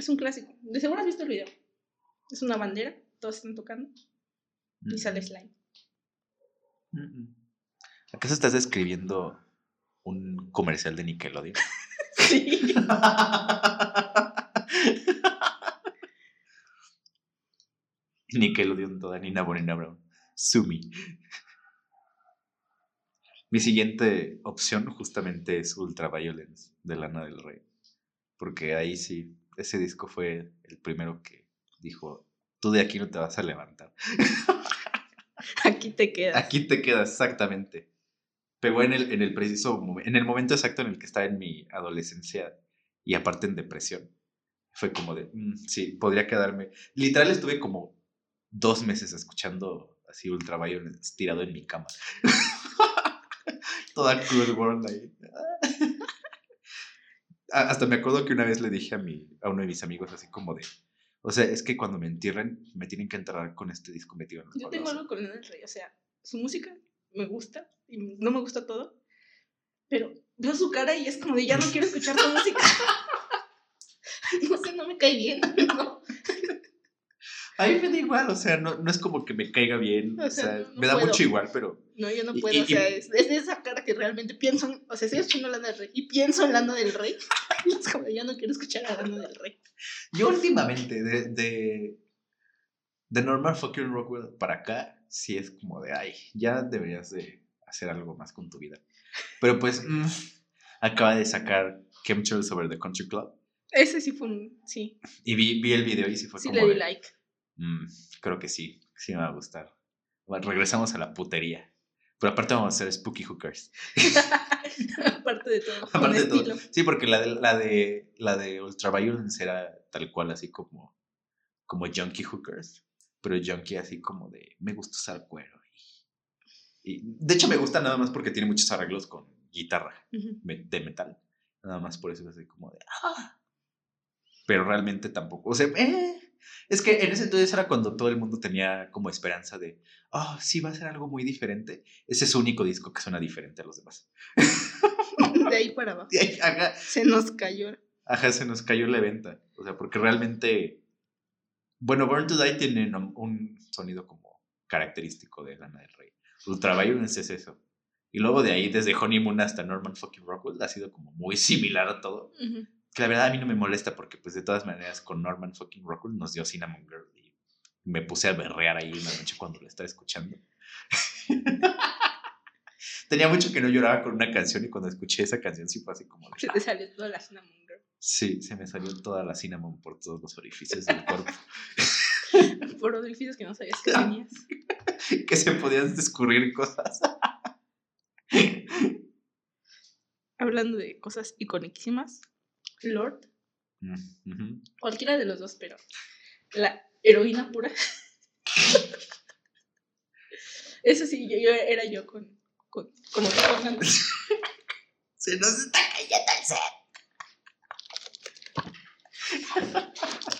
Es un clásico. De seguro has visto el video. Es una bandera, todos están tocando mm, y sale Slime. mm, mm. ¿Acaso estás describiendo un comercial de Nickelodeon? [laughs] Sí. Nickelodeon toda Nina Bonina Brown. Sumi. Mi siguiente opción justamente es Ultraviolence de Lana del Rey. Porque ahí sí, ese disco fue el primero que dijo, tú de aquí no te vas a levantar. [laughs] Aquí te quedas. Aquí te quedas exactamente. Pegó en el, en el preciso en el momento exacto en el que estaba en mi adolescencia y aparte en depresión. Fue como de, "Mm, sí, podría quedarme. Literal estuve como dos meses escuchando así Ultraviolence tirado en mi cama. [laughs] Toda Cruel World ahí. Hasta me acuerdo que una vez le dije a, mi, a uno de mis amigos así como de, o sea, es que cuando me entierren me tienen que enterrar con este disco metido en Yo tengo algo con Lana del Rey. O sea, su música me gusta y no me gusta todo. Pero veo su cara y es como de ya no quiero escuchar tu música. [laughs] no sé, no me cae bien. [laughs] ¿no? A mí me da igual, o sea, no, no es como que me caiga bien, o sea, sea, no- no me da puedo. mucho igual, pero No, yo no puedo. y- o sea, es, es de esa cara que realmente pienso. en- O sea, estoy escuchando Lana del Rey y pienso en Lana del Rey. [laughs] Es como ya no quiero escuchar a Lana del Rey. yo últimamente de, de, de Normal Fucking Rockwell para acá, sí es como de, ay, ya deberías de hacer algo más con tu vida. Pero pues, mm, acaba de sacar Chemtrails Over the Country Club Ese sí fue un. Sí, y vi, vi el video y sí fue sí como le di de, like. "Mm, creo que sí, sí me va a gustar. Bueno, regresamos a la putería. Pero aparte vamos a hacer Spooky Hookers. [laughs] Aparte de todo. [laughs] Aparte de todo. Sí, porque la de, la de, la de Ultraviolence era tal cual, así como, como Junkie Hookers. Pero Junkie así como de, me gusta usar cuero. Y, y de hecho me gusta nada más porque tiene muchos arreglos con guitarra de metal. Nada más por eso es así como de, "Ah". Pero realmente tampoco. O sea, eh, es que en ese entonces era cuando todo el mundo tenía como esperanza de, oh, sí va a ser algo muy diferente. Ese es su único disco que suena diferente a los demás. [laughs] De ahí para abajo. [laughs] Ahí, ajá, Se nos cayó. Ajá, se nos cayó la venta. O sea, porque realmente. Bueno, Born to Die tiene un, sonido como característico de Lana del Rey. Ultraviolence es eso. Y luego de ahí, desde Honeymoon hasta Norman fucking Rockwell, ha sido como muy similar a todo. Ujú. Que la verdad a mí no me molesta porque, pues, de todas maneras, con Norman fucking Rockwell nos dio Cinnamon Girl. Y me puse a berrear ahí una noche cuando lo estaba escuchando. [laughs] Tenía mucho que no lloraba con una canción y cuando escuché esa canción sí fue así como... Se te salió toda la cinnamon girl. Sí, se me salió toda la cinnamon por todos los orificios del cuerpo. [laughs] Por orificios que no sabías que tenías. [laughs] que se podían descubrir cosas. Hablando de cosas iconiquísimas, Lord, Mm, cualquiera de los dos, pero la heroína pura. [laughs] Eso sí, yo, yo era yo con, con pongan. [laughs] Se nos está cayendo el set. [laughs]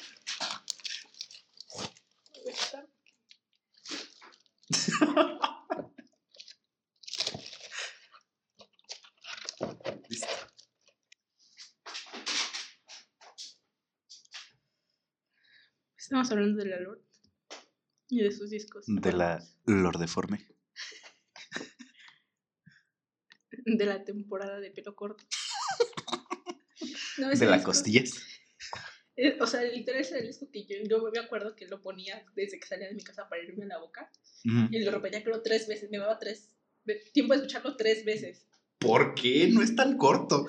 Listo. Estamos hablando de la Lord y de sus discos. De la Lordeforme. [laughs] de la temporada de pelo corto. [laughs] No, De las costillas. [laughs] eh, O sea, literal es el disco que yo, yo me acuerdo que lo ponía desde que salía de mi casa para irme a la boca. Ujú. Y lo repetía creo tres veces. Me daba tres tiempo de escucharlo tres veces. ¿Por qué? No es tan corto.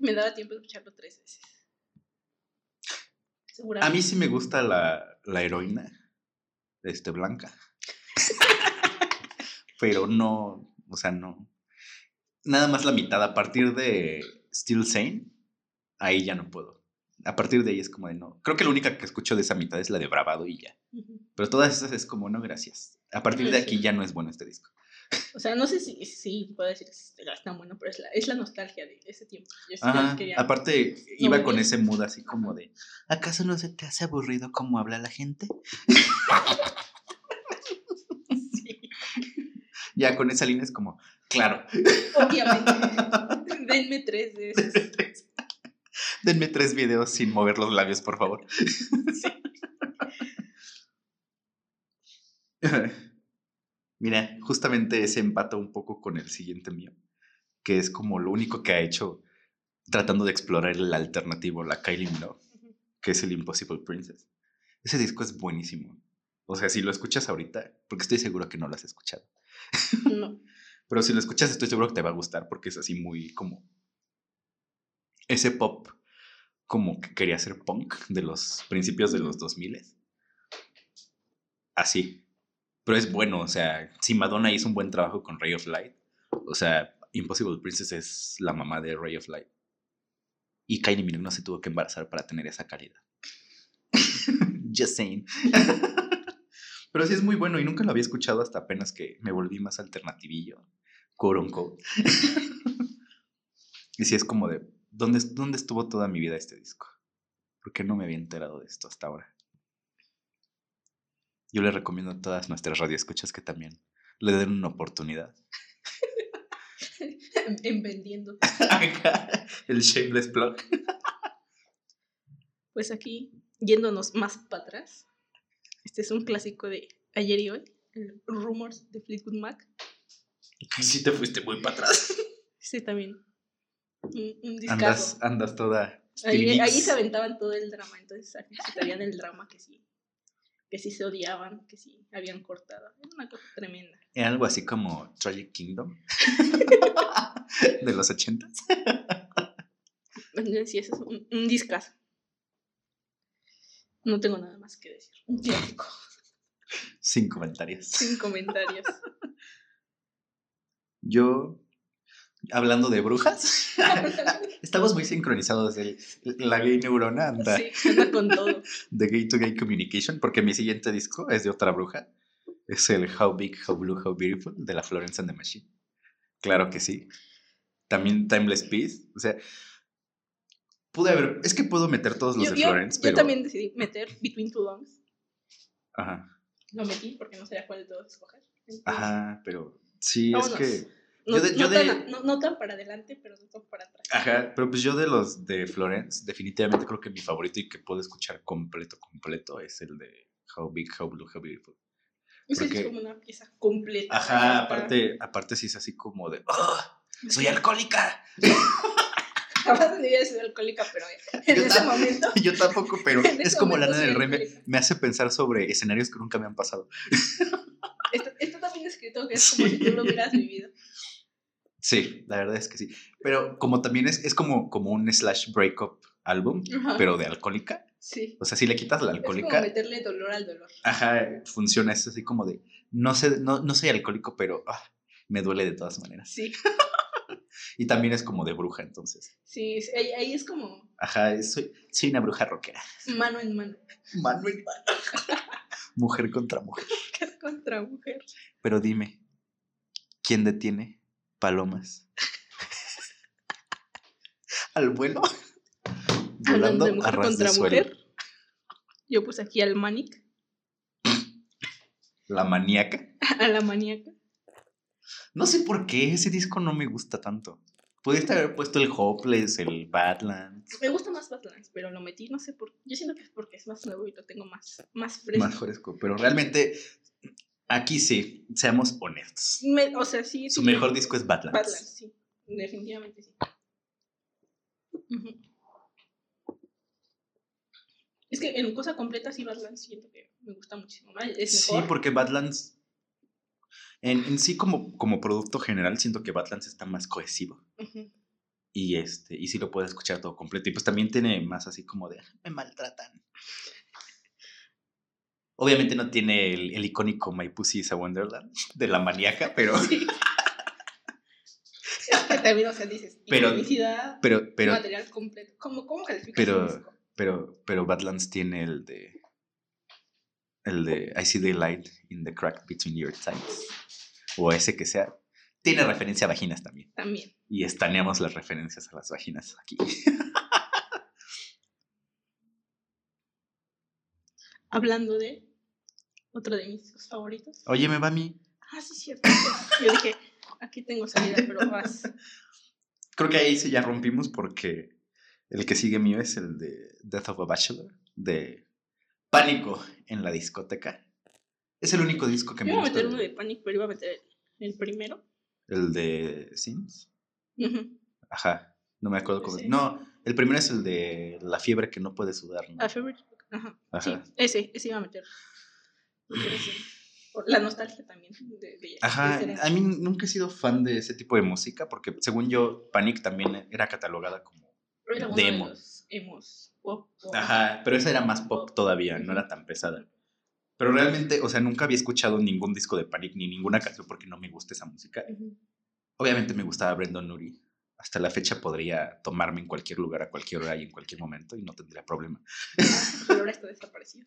Me daba tiempo de escucharlo tres veces. Seguramente. A mí sí me [laughs] gusta la, la heroína. Este, blanca. [laughs] Pero no, o sea, no. Nada más la mitad. A partir de Still Sane, ahí ya no puedo. A partir de ahí es como de no. Creo que la única que escucho de esa mitad es la de Bravado y ya. Pero todas esas es como, no, gracias. A partir de aquí ya no es bueno este disco. O sea, no sé si, si puedo decir que es tan bueno, pero es la, es la nostalgia de ese tiempo. Yo sí Ajá. quería- Aparte, iba con ese mood así como de, ¿acaso no se te hace aburrido cómo habla la gente? Sí, Ya con esa línea es como, claro. obviamente. Denme tres de esos. Denme tres videos sin mover los labios, por favor. [laughs] Mira, justamente ese empata un poco con el siguiente mío, que es como lo único que ha hecho tratando de explorar el alternativo, la Kylie Minogue, que es el Impossible Princess. Ese disco es buenísimo. O sea, si lo escuchas ahorita, porque estoy seguro que no lo has escuchado, No. [laughs] pero si lo escuchas estoy seguro que te va a gustar porque es así muy como ese pop como que quería ser punk de los principios de los 2000. Así. Pero es bueno, o sea, si Madonna hizo un buen trabajo con Ray of Light, o sea, Impossible Princess es la mamá de Ray of Light. Y Kylie Minogue no se tuvo que embarazar para tener esa calidad. [laughs] Just saying. [laughs] Pero sí es muy bueno y nunca lo había escuchado hasta apenas que me volví más alternativillo, quote unquote. [laughs] y sí es como de, ¿dónde, ¿dónde estuvo toda mi vida este disco? ¿Por qué no me había enterado de esto hasta ahora? Yo le recomiendo a todas nuestras radioescuchas que también le den una oportunidad. En, [laughs] en vendiendo. El shameless plug. Pues aquí, yéndonos más para atrás, este es un clásico de ayer y hoy, el Rumors de Fleetwood Mac. Sí te fuiste muy para atrás. Este también. Un, un Andas, toda... Ahí, se aventaban todo el drama, entonces aquí citarían el drama que sí, que sí se odiaban, que sí habían cortado. Era una cosa tremenda. Era algo así como Tragic Kingdom. [laughs] de los ochentas. Sí, ese es un, un discazo. No tengo nada más que decir. Un clásico. Sin comentarios. Sin comentarios. Yo, hablando de brujas, [laughs] [laughs] estamos muy sincronizados. el- la gay neurona anda Sí, anda con todo. [laughs] de gay to gay communication, porque mi siguiente disco es de otra bruja. Es el How Big, How Blue, How Beautiful de la Florence and the Machine. Claro que sí. También Timeless Peace. O sea, pude haber. Es que puedo meter todos los Yo, de yo- Florence, yo pero. también decidí meter Between Two Lungs. Ajá. Lo metí porque no sabía cuál de todos escoger. Entonces, Ajá, pero. Sí, Vámonos. es que. No, yo de- yo no tan, de- a- no- no tan para adelante, pero no tan para atrás. Ajá, pero pues yo de los de Florence, definitivamente creo que mi favorito y que puedo escuchar completo, completo es el de How Big, How Blue, How Beautiful. Porque- es como una pieza completa. Ajá, aparte, aparte sí es así como de, es ¡Soy alcohólica! [laughs] Jamás en mi vida he sido alcohólica, pero en [laughs] Yo ese momento. [laughs] Yo tampoco, pero es como Lana del Rey, me, hace pensar sobre escenarios que nunca me han pasado. Está, está también escrito que es como si tú lo hubieras vivido. Sí, la verdad es que sí. Pero como también es, es como, como un slash breakup álbum, Ajá. pero de alcohólica. Sí. O sea, si le quitas la Es como alcohólica, meterle dolor al dolor. ajá, funciona. Es así como de, no sé, no, no soy alcohólico, pero ah, me duele de todas maneras. Sí, [laughs] Y también es como de bruja, entonces. sí, ahí, ahí es como Ajá, soy, soy una bruja rockera. mano en mano. Mano en mano. [laughs] Mujer contra mujer. Mujer contra mujer. Pero dime, ¿quién detiene palomas? [laughs] ¿Al vuelo? [laughs] Hablando de a mujer ras contra suelo. mujer. Yo puse aquí al Manic, [laughs] La maníaca. a la maníaca. No sé por qué ese disco no me gusta tanto. Pudiste haber puesto el Hopeless, el Badlands. Me gusta más Badlands, pero lo metí, no sé por Yo siento que es porque es más nuevo y lo tengo más, más fresco. Más fresco. Pero realmente, aquí sí, seamos honestos. Me- o sea, sí. Su sí, mejor disco es Badlands. Badlands, sí. Definitivamente sí. Es que en cosa completa sí Badlands siento que me gusta muchísimo más. Es Sí, porque Badlands, en, en sí como, como producto general, siento que Badlands está más cohesivo. Y, este, y sí lo puedes escuchar todo completo. Y pues también tiene más así como de, me maltratan. Obviamente no tiene el, el icónico My Pussy is a Wonderland [laughs] de la maníaca, pero, Sí. [laughs] es que también, o sea, dices, Pero- pero, pero, material completo. ¿Cómo, cómo calificas pero- pero, pero Badlands tiene el de, el de I see the light in the crack between your thighs. O ese que sea. Tiene referencia a vaginas también. También. Y estaneamos las referencias a las vaginas aquí. [laughs] Hablando de otro de mis favoritos. Oye, me va a mí. Ah, sí, cierto. Yo dije, aquí tengo salida, pero [laughs] vas. Creo que ahí sí ya rompimos porque el que sigue mío es el de Death of a Bachelor, de Pánico en la discoteca. Es el único disco que Yo me iba a gusta. meter uno de- Panic, pero iba a meter el primero. El de Sims. Ajá, no me acuerdo cómo. No, el primero es el de la fiebre que no puede sudar. ¿no? A Favorite. Ajá. Ajá. Sí, ese, ese iba a meter. Por La nostalgia también de, de. Ajá, de a mí nunca he sido fan de ese tipo de música porque según yo Panic también era catalogada como... era de de emo. los emos pop. o- Ajá, pero esa era más pop todavía, no era tan pesada. Pero realmente, o sea, nunca había escuchado ningún disco de Panic ni ninguna canción porque no me gusta esa música. Obviamente me gustaba Brendan Urie. Hasta la fecha podría tomarme en cualquier lugar, a cualquier hora y en cualquier momento y no tendría problema. Pero ahora está desaparecido.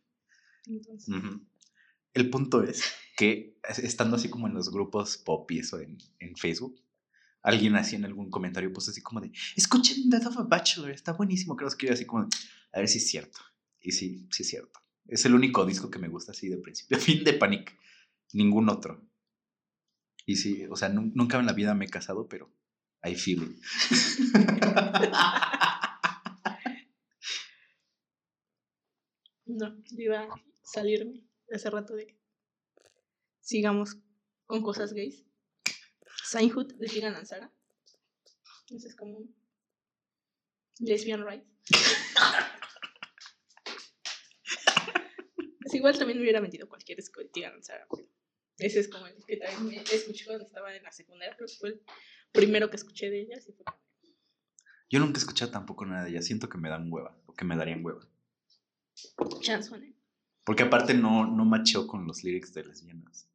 Entonces, Ujú. El punto es que es- estando así como en los grupos pop y eso en, en Facebook, alguien así en algún comentario puso así como de, escuchen Death of a Bachelor, está buenísimo. Creo que yo así como, de, a ver si es cierto. Y sí, sí es cierto. Es el único disco que me gusta así de principio fin de Panic. Ningún otro. Y sí, o sea, nun- nunca en la vida me he casado, pero I feel [laughs] no, iba a salirme hace rato de. Sigamos con cosas gays. Signhood de Sigan Ansara. Ese es como un lesbian rights. [laughs] Es igual también me hubiera metido cualquier disco de pero Ese es como el que también me escuché cuando estaba en la secundaria. Que fue el primero que escuché de ellas. Y fue Yo nunca he escuchado tampoco nada de ella. Siento que me dan hueva, o que me darían hueva. Chanson, Porque aparte no, no macheo con los lyrics de lesbianas.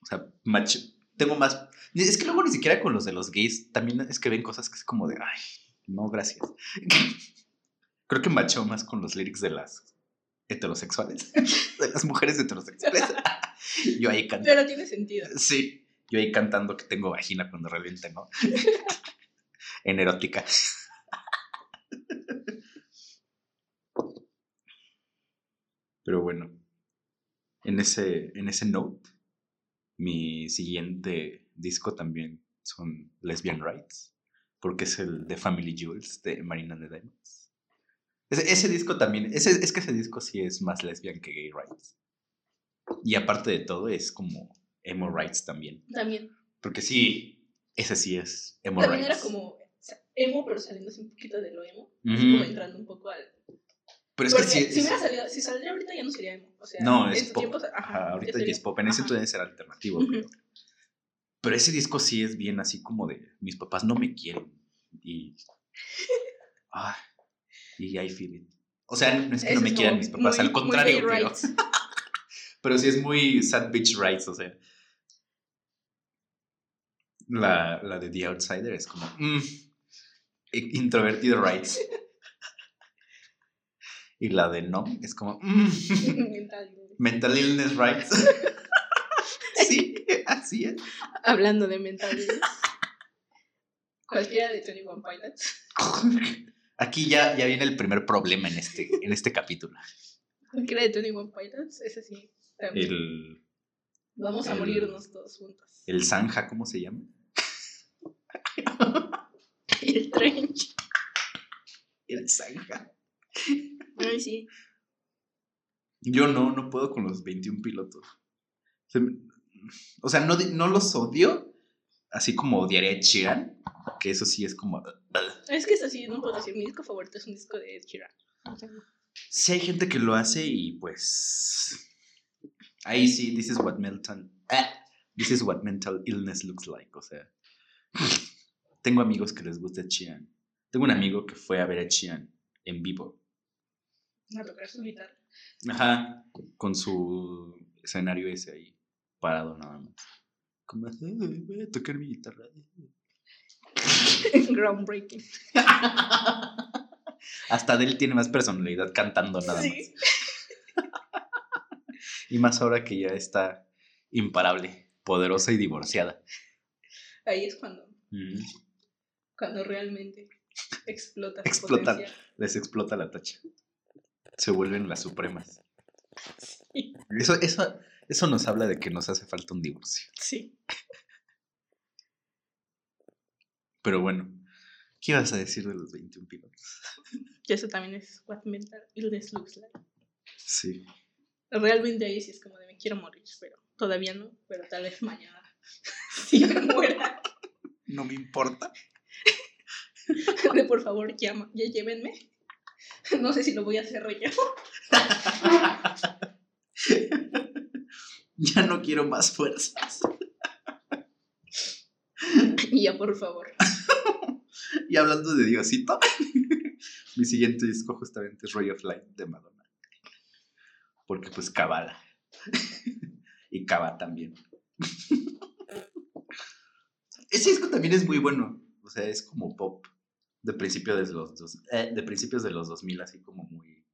O sea, macho, tengo más... Es que luego ni siquiera con los de los gays, también es que ven cosas que es como de, ay, no, gracias. [laughs] Creo que macheo más con los lyrics de las heterosexuales, [laughs] de las mujeres heterosexuales. [laughs] Yo ahí cantando. Pero tiene sentido. Sí, yo ahí cantando que tengo vagina cuando realmente no. en erótica. Pero bueno, en ese, en ese note, mi siguiente disco también son Lesbian Rights, porque es el de Family Jewels de Marina de Diamonds. Ese, ese disco también, ese, es que ese disco sí es más lesbian que gay rights. Y aparte de todo, es como emo rights también. También. Porque sí, ese sí es emo También rights. era como o sea, emo, pero saliéndose un poquito de lo emo. Como entrando un poco al. Pero es que Porque sí. si hubiera salido, si saldría ahorita ya no sería emo. O sea, no, es pop. ajá, Ajá, ahorita ya es pop. En ese entonces era alternativo. Pero, Pero ese disco sí es bien así como de mis papás no me quieren. Y. Ah, y I feel it. O sea, no es que no me quieran mis papás, muy- al contrario, pero, [laughs] pero sí es muy sad bitch rights, o sea. La, la de The Outsider es como. mm, introvertido rights. Y la de No es como. mm, Mental. mental illness rights. [laughs] sí, así es. Hablando de mental. Cualquiera de 21 Pilots. Aquí ya, ya viene el primer problema en este, en este capítulo. Cualquiera de 21 Pilots, ese sí. también. El, Vamos a el- morirnos todos juntos. el Zanja, ¿cómo se llama? [laughs] El trench. El Zanja. Ay, sí. Yo no, no puedo con los 21 pilotos. Se me- o sea, no, di- no los odio, así como odiaría a Sheeran, que eso sí es como... Es que es así, no puedo decir. Mi disco favorito es un disco de Ed Sheeran. O sea, Sí hay gente que lo hace y pues... Ahí sí, this is what mental... ah, this is what mental illness looks like, o sea... Tengo amigos que les gusta Sheeran. Tengo un amigo que fue a ver a Sheeran en vivo. A tocar su guitarra. Ajá, con su escenario ese ahí, parado nada más. Como, "Eh, voy a tocar mi guitarra. [laughs] Groundbreaking. [laughs] Hasta de él tiene más personalidad cantando nada Sí. más. [laughs] Y más ahora que ya está imparable, poderosa y divorciada. Ahí es cuando, Mm, cuando realmente explota. Explota. Les explota la tacha. Se vuelven las supremas. Sí. Eso, eso, eso nos habla de que nos hace falta un divorcio. Sí. Pero bueno, ¿qué ibas a decir de los 21 pilotos? [laughs] Y eso también es what mental illness looks like. Sí. Realmente ahí sí es como de me quiero morir, pero todavía no, pero tal vez mañana. [laughs] Si me muera, No me importa. [laughs] de por favor llama, ya llévenme. [laughs] No sé si lo voy a hacer yo. Ya no quiero más fuerzas. Ya por favor. Y hablando de Diosito, [laughs] mi siguiente disco justamente es Ray of Light de Madonna. Porque pues Cabala. [laughs] y Cava también. Ese disco también es muy bueno. O sea, es como pop de principios de los dos, eh, de principios de los 2000, así como muy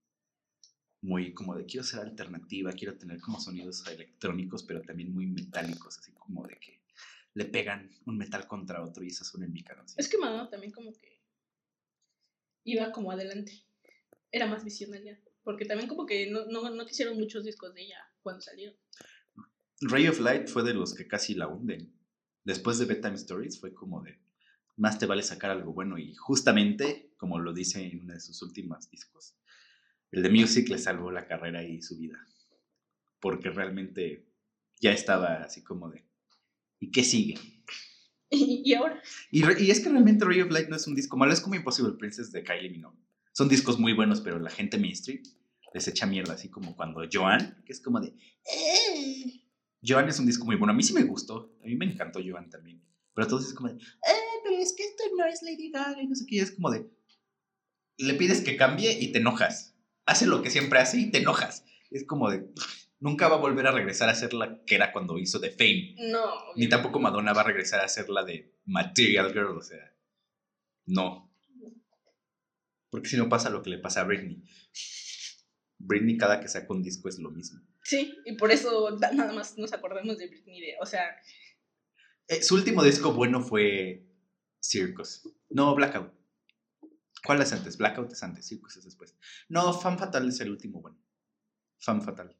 muy como de quiero ser alternativa, quiero tener como sonidos electrónicos, pero también muy metálicos, así como de que le pegan un metal contra otro y eso suena en mi canción. Es que Madonna también como que iba como adelante. Era más visionaria. Porque también como que no, no, no quisieron muchos discos de ella cuando salieron. Ray of Light fue de los que casi la hunden. Después de Bedtime Stories fue como de más te vale sacar algo bueno y justamente, como lo dice en uno de sus últimos discos, el de Music le salvó la carrera y su vida. Porque realmente ya estaba así como de ¿y qué sigue? [laughs] Y, ahora, Y, re- y es que realmente Ray of Light no es un disco malo, es como Impossible Princess de Kylie Minogue. Son discos muy buenos, pero la gente mainstream les echa mierda, así como cuando Joan, que es como de... "Eh". Joan es un disco muy bueno, a mí sí me gustó, a mí me encantó Joan también. Pero todos es como de, eh, es que esto no es Lady Gaga y no sé qué, y es como de... Le pides que cambie y te enojas. Hace lo que siempre hace y te enojas. Es como de... Nunca va a volver a regresar a ser la que era cuando hizo The Fame. no. Ni tampoco Madonna va a regresar a ser la de Material Girl, o sea, no. Porque si no pasa lo que le pasa a Britney. Britney cada que saca un disco es lo mismo. Sí, y por eso da- nada más nos acordamos de Britney. De, o sea, Eh, su último disco bueno fue Circus. No, Blackout. ¿Cuál es antes? Blackout es antes, Circus es después. No, Fan Fatal es el último bueno. Fan Fatal.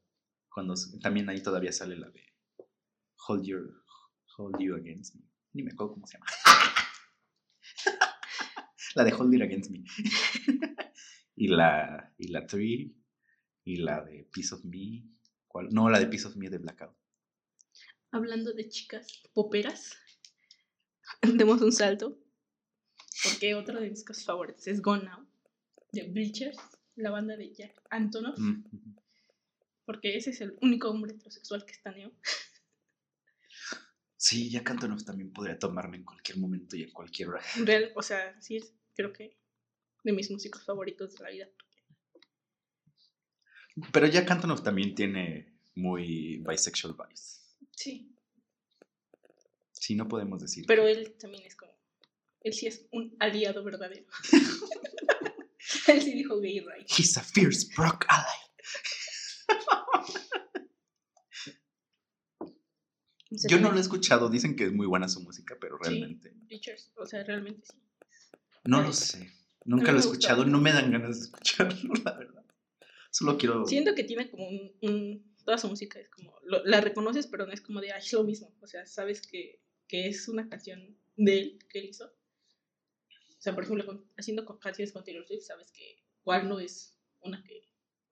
Cuando también ahí todavía sale la de Hold Your Hold You Against Me. Ni me acuerdo cómo se llama. [laughs] la de Hold It Against Me. [laughs] y la y la Three y la de Piece of Me. ¿Cuál? No, la de Piece of Me de Blackout. hablando de chicas poperas, [laughs] demos un salto. Porque otro de mis discos favoritos es Gone Now, de Bleachers, la banda de Jack Antonoff. Mm. Porque ese es el único hombre heterosexual que está neo. Sí, Jack Antonoff también podría tomarme en cualquier momento y en cualquier hora. Real, o sea, sí, es, creo que de mis músicos favoritos de la vida. Pero Jack Antonoff también tiene muy bisexual vibes. Sí. Sí, no podemos decir. Pero él también es como. Él sí es un aliado verdadero. [laughs] él sí dijo gay right. He's a fierce Brock ally. Yo no lo he escuchado, dicen que es muy buena su música, pero realmente. Sí, o sea, realmente sí. No lo sé. Nunca lo he escuchado, no me dan ganas de escucharlo, [laughs] la verdad. Solo quiero. Siento que tiene como un. toda su música es como. la reconoces, pero no es como de, ah, es lo mismo. O sea, sabes que, que es una canción de él que él hizo. O sea, por ejemplo, haciendo canciones con Taylor Swift, sabes que cuál no es una que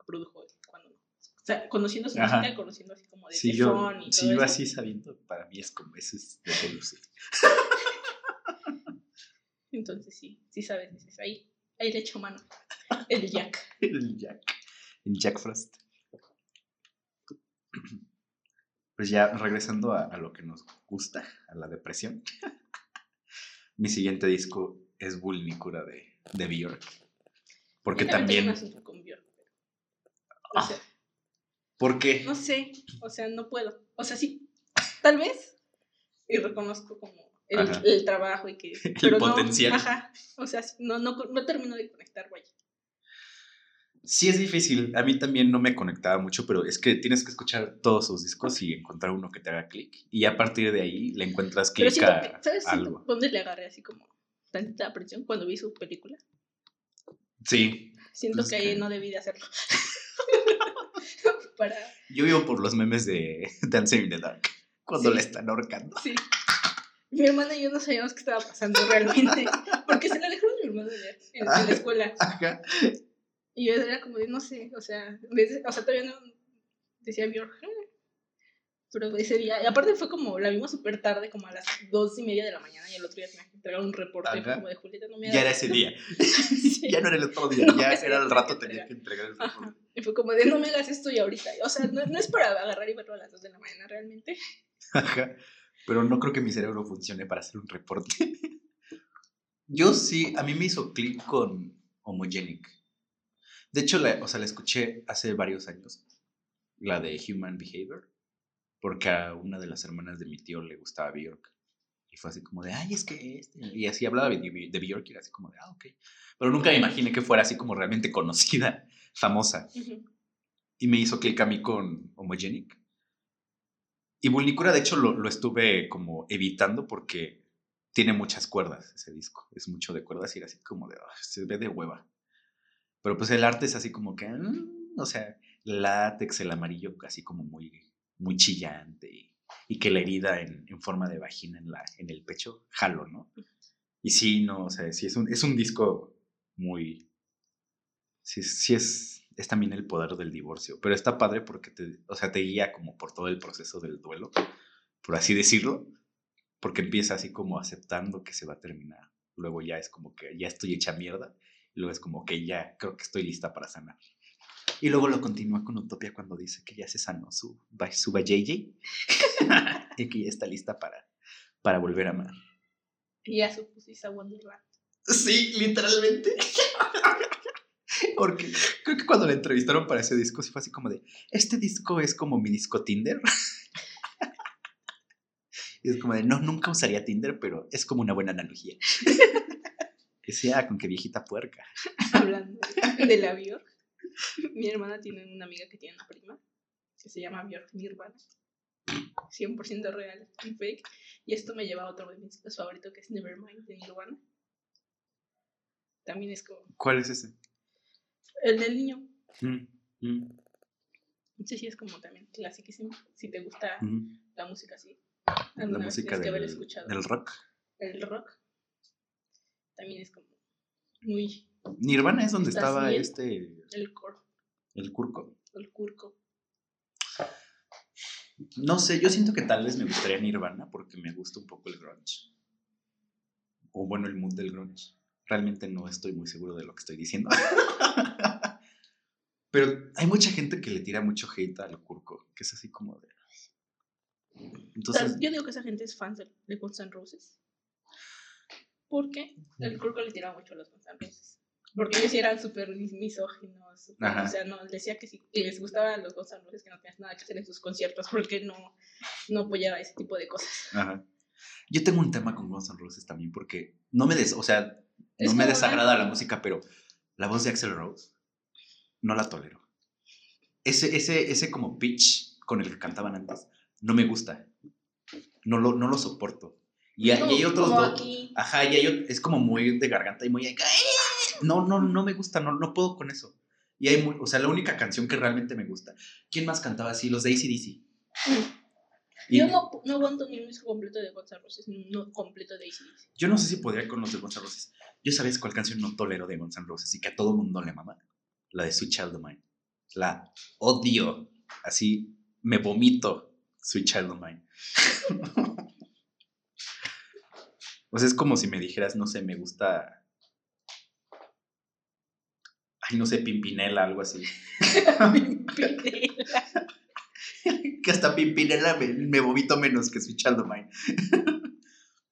produjo él, cuando no. O sea, conociendo su música, conociendo así como de sí, yo, y todo Sí, yo así sabiendo, para mí es como, eso es de Taylor Swift. [laughs] Entonces sí, sí sabes, dices, ahí, ahí le echo mano. El Jack. [laughs] el Jack. El Jack Frost. Pues ya regresando a, lo que nos gusta, a la depresión. [laughs] Mi siguiente disco es Vulnicura de, de Björk. Porque también. Con Björk, ah, ¿Por qué? No sé, o sea, no puedo. O sea, sí, tal vez. Y reconozco como el, trabajo y que... [laughs] el potencial. ajá, o sea, no, no, no termino de conectar, vaya. Sí es difícil, a mí también no me conectaba mucho, pero es que tienes que escuchar todos sus discos y encontrar uno que te haga clic. Y a partir de ahí le encuentras clic a ¿sabes algo. ¿Dónde le agarré así como tanta aprehensión cuando vi su película? Sí. Siento que, ahí no debí de hacerlo. [laughs] Yo vivo por los memes de [laughs] Dancing in the Dark, cuando le están ahorcando. Sí. Mi hermana y yo no sabíamos qué estaba pasando realmente. Porque se la dejaron mi hermano en, en la escuela. [laughs] Ajá. Y yo era como de, no sé, o sea, o sea todavía no decía Björk. Pero ese día, y aparte fue como, la vimos súper tarde, como a las dos y media de la mañana, y el otro día tenía que entregar un reporte como de Julieta, no me Ya era ese día. [laughs] [laughs] ya no era el otro día, ya era el rato tenía que entregar el reporte. Y fue como de, no me hagas esto y ahorita. O sea, no, no es para agarrar y verlo a las dos de la mañana realmente. [laughs] Ajá pero no creo que mi cerebro funcione para hacer un reporte. Yo sí, a mí me hizo clic con Homogenic. De hecho, la, o sea, la escuché hace varios años, la de Human Behavior, porque a una de las hermanas de mi tío le gustaba Bjork. Y fue así como de, ay, es que este. Y así hablaba de, de Bjork y era así como de, ah, ok. Pero nunca me imaginé que fuera así como realmente conocida, [laughs] famosa. Y me hizo clic a mí con Homogenic. Y Vulnicura, de hecho, lo, estuve como evitando porque tiene muchas cuerdas ese disco. Es mucho de cuerdas y era así como de, se ve de hueva. Pero pues el arte es así como que, mm, o sea, el látex, el amarillo, así como muy, muy chillante y, que la herida en, forma de vagina en, la, en el pecho, jalo, ¿no? Y sí, no, o sea, sí es un, es un disco muy, sí, sí es es también el poder del divorcio. Pero está padre porque te, o sea, te guía como por todo el proceso del duelo, por así decirlo, porque empieza así como aceptando que se va a terminar. Luego ya es como que ya estoy hecha mierda. Y luego es como que ya creo que estoy lista para sanar. Y luego lo continúa con Utopia cuando dice que ya se sanó su, su JJ [laughs] y que ya está lista para, para volver a amar. Y ya su pusiste a Wonderland. Sí, literalmente. [laughs] Porque creo que cuando le entrevistaron para ese disco, sí fue así como de, este disco es como mi disco Tinder. [laughs] y es como de, no, nunca usaría Tinder, pero es como una buena analogía. Decía, con qué viejita puerca. [laughs] Hablando de la [laughs] Bjork, mi hermana tiene una amiga que tiene una prima que se llama Bjork Nirvana. 100% real y fake. Y esto me lleva a otro de mis favoritos que es Nevermind de Nirvana. También es como. ¿Cuál es ese? El del niño. Mm, mm. Sí, sí, es como también clasiquísimo. Si te gusta la música así. La música del, haber escuchado. del rock. El rock. También es como muy. Nirvana es donde estaba este. El cor. El curco. El curco. No sé, yo siento que tal vez me gustaría Nirvana porque me gusta un poco el grunge. O bueno, el mood del grunge. Realmente no estoy muy seguro de lo que estoy diciendo. [laughs] Pero hay mucha gente que le tira mucho hate al Curco, que es así como de... Entonces, yo digo que esa gente es fan de, de Guns N' Roses. Porque el Kurt le tiraba mucho a los Guns N' Roses. Porque ellos sí eran súper misóginos. o sea, no, decía que si que les gustaban los Guns N' Roses, que no tenías nada que hacer en sus conciertos, porque no, no apoyaba ese tipo de cosas. ajá. Yo tengo un tema con Guns N' Roses también porque no me des, o sea, Es no me desagrada una- la música, pero la voz de Axel Rose no la tolero. Ese, ese, ese como pitch con el que cantaban antes no me gusta. No lo, no lo soporto. Y, hay- otros como dos. aquí. Ajá, y hay es como muy de garganta y muy. No, no, no me gusta, no, no puedo con eso. Y hay, muy- o sea, la única canción que realmente me gusta. ¿Quién más cantaba así? Los de ACDC. Y Yo no, no aguanto ni un disco completo de Guns N' Roses, no completo de ACDC. yo no sé si podría con los de Guns N' Roses. Yo sabes cuál canción no tolero de Guns N' Roses y que a todo mundo le mama. La de Sweet Child of Mine. La odio. Así me vomito Sweet Child of Mine. [laughs] o sea, es como si me dijeras, no sé, me gusta. Ay, no sé, Pimpinela, algo así. [laughs] Pimpinela. que hasta Pimpinela me, me vomito menos que Sweet Child Mine.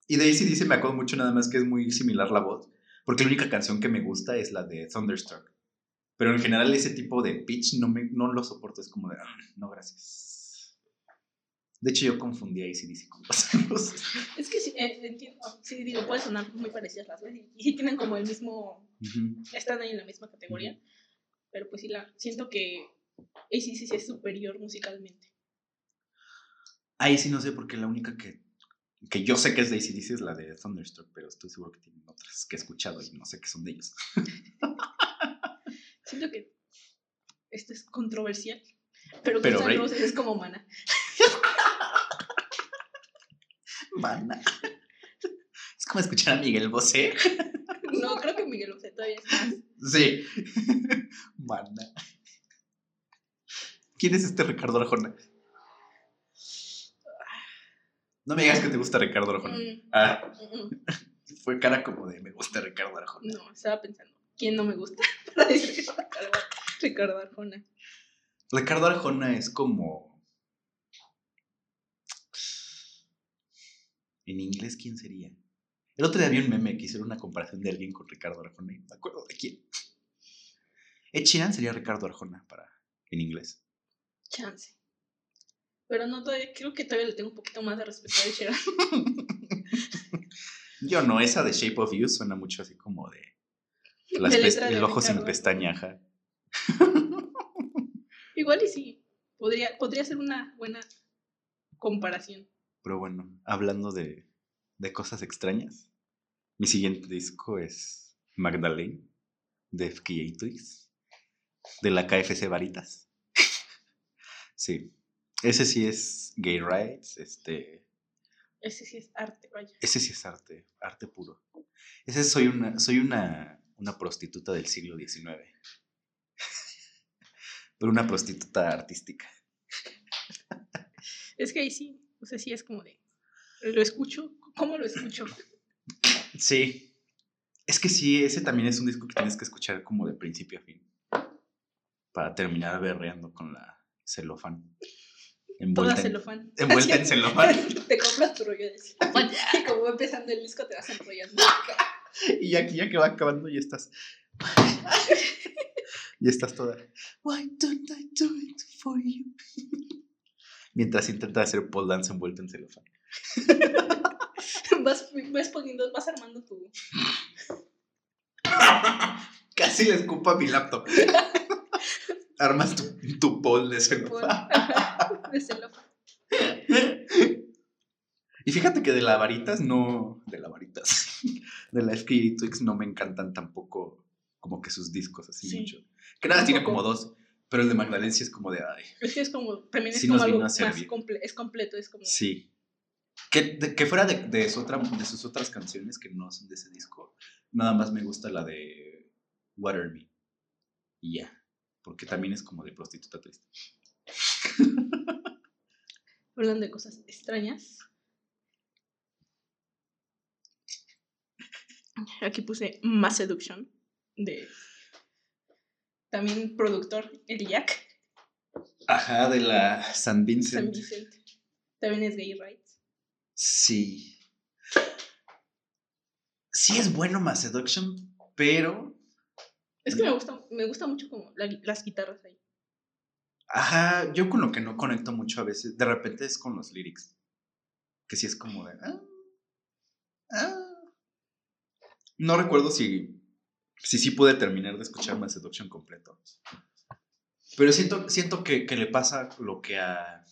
y de ahí sí dice, me acuerdo mucho nada más que es muy similar la voz, porque la única canción que me gusta es la de Thunderstruck. Pero en general ese tipo de pitch no, me, no lo soporto, es como de, "Ah, no, gracias. De hecho, yo confundí a ACDC con Roses. [laughs] Es que sí, eh, entiendo, sí, digo, puede sonar muy parecidas las dos y tienen como el mismo, están ahí en la misma categoría, pero pues sí, la, siento que ACDC es superior musicalmente. Ahí sí no sé, porque la única que, que yo sé que es de ACDC es la de Thunderstruck, pero estoy seguro que tienen otras que he escuchado y no sé que son de ellos. [laughs] Siento que esto es controversial, pero, Pero, Guns N' Roses es como mana. Mana. [laughs] Es como escuchar a Miguel Bosé. No, creo que Miguel Bosé todavía es más. Sí. [laughs] Mana. ¿Quién es este Ricardo Arjona? No me digas que te gusta Ricardo Arjona. Mm, Ah, mm, fue cara como de me gusta Ricardo Arjona. No, estaba pensando, ¿quién no me gusta? [laughs] Para decir que Ricardo Arjona. Ricardo Arjona es como. En inglés, ¿quién sería? El otro día vi un meme que hicieron una comparación de alguien con Ricardo Arjona me acuerdo de quién. Ed Sheeran sería Ricardo Arjona para en inglés. Chance. Pero no, todavía, creo que todavía le tengo un poquito más de respeto a Ed Sheeran. [laughs] Yo no, esa de Shape of You suena mucho así como de. Las De el ojo sin Ricardo. pestaña, ajá. Igual y sí, podría, podría ser una buena comparación. Pero bueno, hablando de, de cosas extrañas, mi siguiente disco es Magdalene de FKA Twigs, de la KFC Varitas. [laughs] sí, ese sí es gay rights, este, Ese sí es arte, vaya. ese sí es arte, arte puro. Ese soy una, soy una, una prostituta del siglo XIX. [laughs] Pero una prostituta artística. Es que ahí sí, o sea, sí es como de. Lo escucho, ¿cómo lo escucho? Sí. Es que sí, ese también es un disco que tienes que escuchar como de principio a fin. Para terminar berreando con la celofán. Toda Envuelta, en, celofán. envuelta en [laughs] celofán. Te compras tu rollo de celofán y como va empezando el disco te vas enrollando. [laughs] Y ya, ya que va acabando, ya estás. [laughs] y estás toda. Why don't I do it for you? Mientras intenta hacer pole dance envuelta en celofán. [laughs] Vas, vas poniendo, vas armando tu. [laughs] Casi le escupo a mi laptop. [laughs] Armas tu, tu pole de celofán. de celofán. Y fíjate que de la varitas no. De la varitas. De la FKA Twix no me encantan tampoco como que sus discos así Sí. mucho. Que nada, tiene como dos. Pero el de Magdalena sí es como de ay. Es que es como, también es Sí como algo más comple es completo, es como. Sí. Que, de- que fuera de, de, su otra, de sus otras canciones que no son de ese disco, nada más me gusta la de Water Me. Y ya. Porque también es como de prostituta triste. [laughs] Hablando de cosas extrañas. [laughs] Aquí puse Mass Seduction de también productor El Jack Ajá, de la San Vincent. San Vicente. También es gay rights. Sí. Sí es bueno más Seduction, pero. Es que me gusta, me gusta mucho como la- las guitarras ahí. Ajá, yo con lo que no conecto mucho a veces, de repente es con los lyrics. Que sí es como de. ah, ah. No recuerdo si. Si sí pude terminar de escuchar más Seduction completo. Pero siento, siento que, que le pasa lo que a,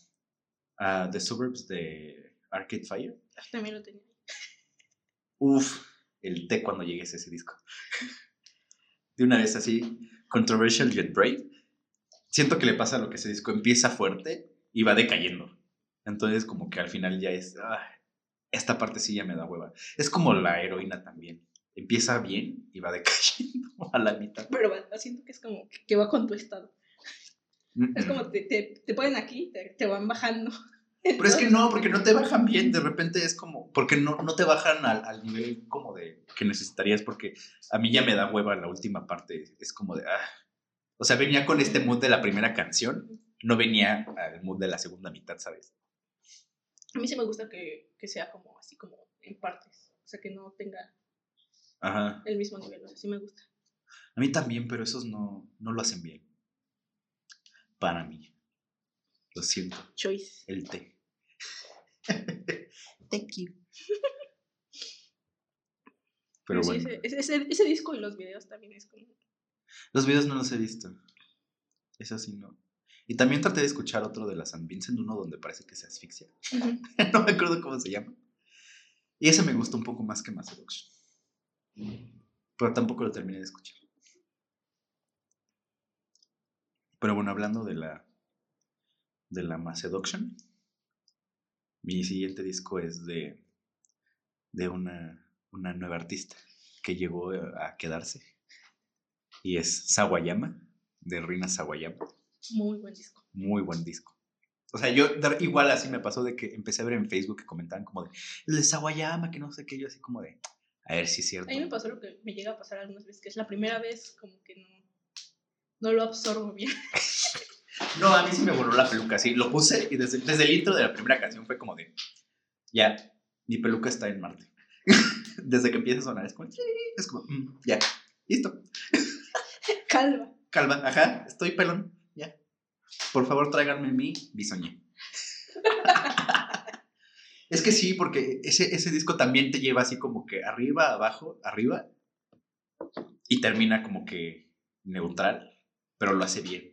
a The Suburbs de Arcade Fire. También lo tenía. Uf, el té cuando llegues a ese disco. De una vez así, Controversial Yet Brave. Siento que le pasa lo que ese disco empieza fuerte y va decayendo. Entonces, como que al final ya es. ah, esta parte sí ya me da hueva. Es como la heroína también. Empieza bien y va decayendo [laughs] a la mitad. Pero va- siento que es como que, va con tu estado. Mm, Es como te, te, te ponen aquí, te, te van bajando. Pero es que no, porque no te bajan bien, de repente es como, porque no, no te bajan al, al nivel como de que necesitarías, porque a mí ya me da hueva la última parte, es como de, ah. O sea, venía con este mood de la primera canción, no venía al mood de la segunda mitad, ¿sabes? A mí sí me gusta que, que sea como así como en partes. O sea, que no tenga Ajá. el mismo nivel. O sea, sí me gusta. A mí también, pero esos no, no lo hacen bien. Para mí. Lo siento, Choice. el té. [laughs] Thank you. [laughs] Pero sí, bueno. ese, ese, ese disco y los videos también es como. Los videos no los he visto. Eso sí, no. Y también traté de escuchar otro de la San Vincent, uno donde parece que se asfixia. [laughs] No me acuerdo cómo se llama. Y ese me gustó un poco más que Mass Seduction. Pero tampoco lo terminé de escuchar. Pero bueno, hablando de la de la Mass Seduction, mi siguiente disco es de, de una, una nueva artista que llegó a quedarse. Y es Sawayama, de Rina Sawayama. Muy buen disco. Muy buen disco. O sea, yo igual así me pasó de que empecé a ver en Facebook que comentaban como de el de Sawayama, que no sé qué, yo así como de a ver si es cierto. A mí me pasó lo que me llega a pasar algunas veces, que es la primera vez como que no, no lo absorbo bien. [laughs] No, a mí sí me voló la peluca, sí, lo puse y desde, desde el intro de la primera canción fue como de ya, mi peluca está en Marte. [laughs] desde que empieza a sonar es como, es como "Mm, ya, listo. [laughs] Calva. Calma, ajá, estoy pelón, ya. Por favor, tráiganme mi bisoñé. Es que sí, porque ese, ese disco también te lleva así como que arriba, abajo, arriba, y termina como que neutral, pero lo hace bien.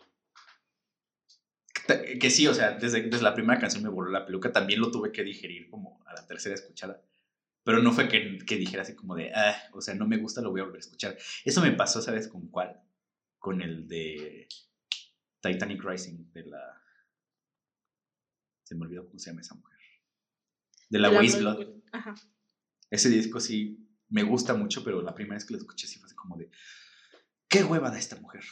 Que, sí, o sea, desde, desde la primera canción me voló la peluca, también lo tuve que digerir como a la tercera escuchada. Pero no fue que, que dijera así como de, ah, o sea, no me gusta, lo voy a volver a escuchar. Eso me pasó, ¿sabes con cuál? con el de Titanic Rising, de la... Se me olvidó cómo se llama esa mujer. De la De Waste Blood. Ajá. Ese disco sí me gusta mucho, pero la primera vez que lo escuché sí fue así como de... ¿Qué hueva da esta mujer?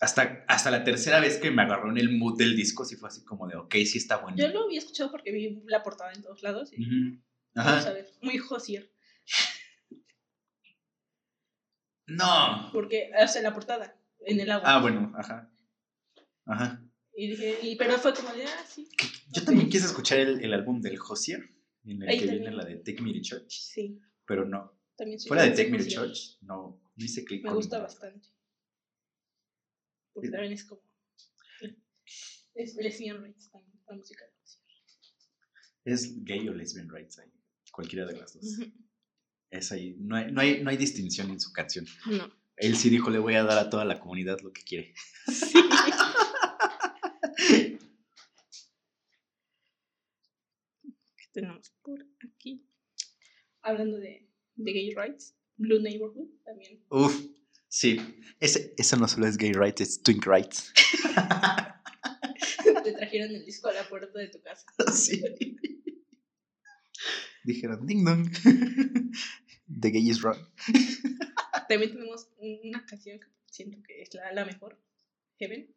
Hasta, hasta la tercera vez que me agarró en el mood del disco sí fue así como de, ok, sí está bueno. Yo lo había escuchado porque vi la portada en todos lados. Y. Vamos a ver, muy Josier. No. Porque hace la portada en el agua. Ah, bueno, ajá. Ajá. Y dije, y, pero fue como de, ah, sí. Yo Ok. también quise escuchar el, el álbum del Josier, en el Ahí que viene también. la de Take Me to Church, Sí, pero no. también Fuera de Take Me to. Church, no, no hice clic Me con gusta bastante. Porque también es como. Es lesbian rights también, la música de. Es gay o lesbian rights ahí, cualquiera de las dos. Es ahí, no hay, no, hay, no hay distinción en su canción. No. Él sí dijo, le voy a dar a toda la comunidad lo que quiere. [laughs] Sí. ¿Qué tenemos por aquí? Hablando de, de gay rights, Blue Neighborhood también. Uf, sí. Ese, eso no solo es gay rights, es twink rights. [laughs] Te trajeron el disco a la puerta de tu casa. [laughs] sí. Dijeron, ding dong. [laughs] The gay is wrong. También tenemos un- una canción que siento que es la, la mejor, Heaven.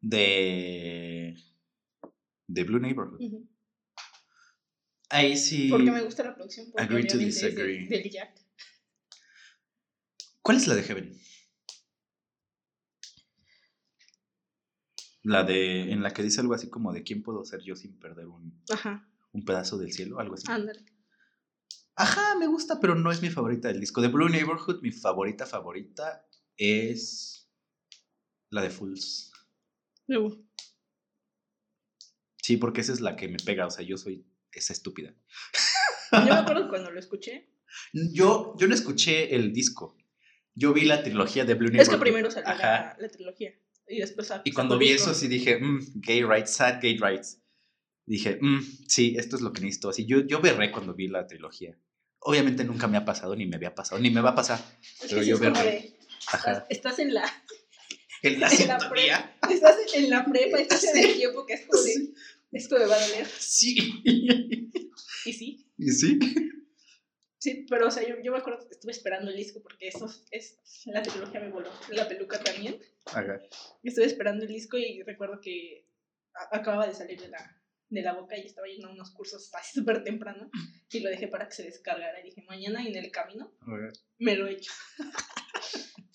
De. De Blue Neighborhood. Ujú. Ahí sí. Porque me gusta la producción. Agree to disagree. del Jack. ¿Cuál es la de Heaven? La de, en la que dice algo así como de quién puedo ser yo sin perder un, Ajá, un pedazo del cielo, algo así. ándale. Ajá, me gusta, pero no es mi favorita del disco. De Blue Neighborhood, mi favorita favorita es la de Fools. Luego, Sí, porque esa es la que me pega, o sea, yo soy esa estúpida. Yo me acuerdo cuando lo escuché. [laughs] Yo, yo no escuché el disco. Yo vi la trilogía de Blue Es Neighborhood. que primero salió la, la trilogía. Y después Y cuando vi eso, sí dije, mm, gay rights, sad gay rights. Dije, mm, sí, esto es lo que necesito. Así, yo, yo berré cuando vi la trilogía. Obviamente nunca me ha pasado, ni me había pasado, ni me va a pasar. Es pero que sí yo es berré. de, estás, estás en la En la [laughs] en la sintonía. estás en la prepa, estás en el [laughs] tiempo que es Sí. Esto me va a doler. Sí. Y sí, ¿Y sí? sí, pero o sea, yo, yo me acuerdo que estuve esperando el disco porque eso es, la trilogía me voló, la peluca también. Ajá. Y estuve esperando el disco y recuerdo que a- acababa de salir de la, de la boca y estaba yendo a unos cursos así súper temprano y lo dejé para que se descargara. Y dije, mañana en el camino Ajá. me lo echo. [laughs]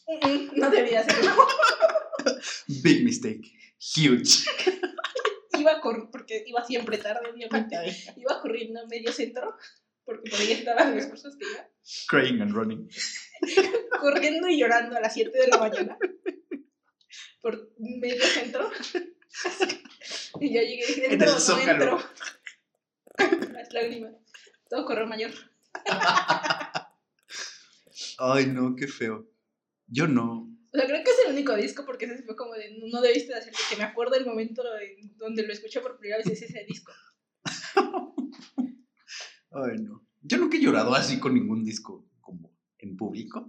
Mm, mm, no debía hacerlo. Big mistake. Huge. [laughs] Iba a correr, porque iba siempre tarde, obviamente. Iba corriendo a medio centro, porque por ahí estaban los cursos que iba. Crying and running. [laughs] Corriendo y llorando a las 7 de la mañana. Por medio centro. Y ya llegué y dije, En entro, el no Zócalo. entro. [laughs] Las lágrimas. Todo correo mayor. [laughs] Ay, no, qué feo. Yo no. O sea, creo que es el único disco porque ese fue como de, no debiste de que me acuerdo el momento en donde lo escuché por primera vez, es ese disco. Ay, no. Yo nunca he llorado así con ningún disco como en público.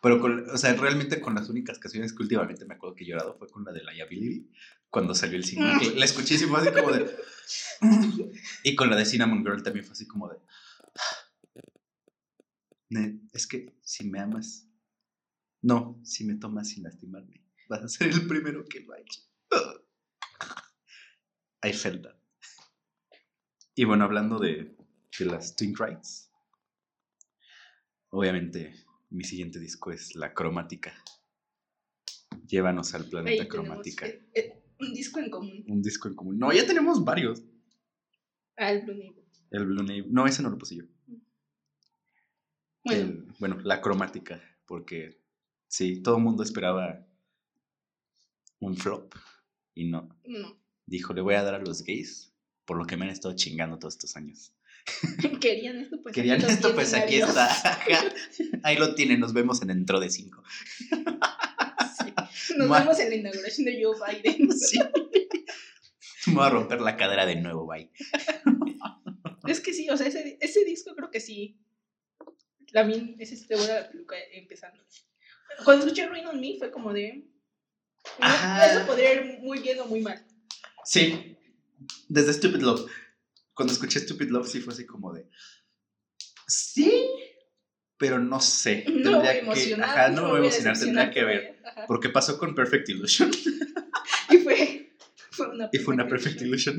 Pero, o sea, realmente con las únicas canciones que últimamente me acuerdo que he llorado fue con la de Liability, cuando salió el single. La escuché y fue así como de... Y con la de Cinnamon Girl también fue así como de... "Ne- Es que si me amas... No, si me tomas sin lastimarme, vas a ser el primero que lo ha hecho. I felt that. Y bueno, hablando de, de las Twin Rights, obviamente mi siguiente disco es La Cromática. Llévanos al Ahí planeta tenemos cromática. eh, eh, un disco en común. Un disco en común. No, ya tenemos varios. Ah, el Blue Neighbor. El Blue Nave. No, ese no lo puse yo. Bueno, El- bueno, La Cromática. Porque sí, todo el mundo esperaba un flop. Y no. no. Dijo, le voy a dar a los gays por lo que me han estado chingando todos estos años. [laughs] Querían esto, pues Querían lo esto, pues aquí adiós. [laughs] está. Ahí lo tienen, nos vemos en dentro de cinco. Sí. Nos Ma- vemos en la inauguración de Joe Biden. [laughs] Sí. Me voy a romper la cadera de nuevo, bye. Es que sí, o sea, ese, ese disco creo que sí. También ese sí te vuela la peluca empezando. Cuando escuché Rain on Me fue como de. no, eso podría ir muy bien o muy mal. Sí, desde Stupid Love. Cuando escuché Stupid Love sí fue así como de... Sí, pero no sé. [laughs] No me voy Tendría a que- emocionar. Ajá, no me voy a emocionar, tendría que ver. Ajá. Porque pasó con Perfect Illusion. [laughs] Y fue, fue una [laughs] y fue una Perfect Illusion.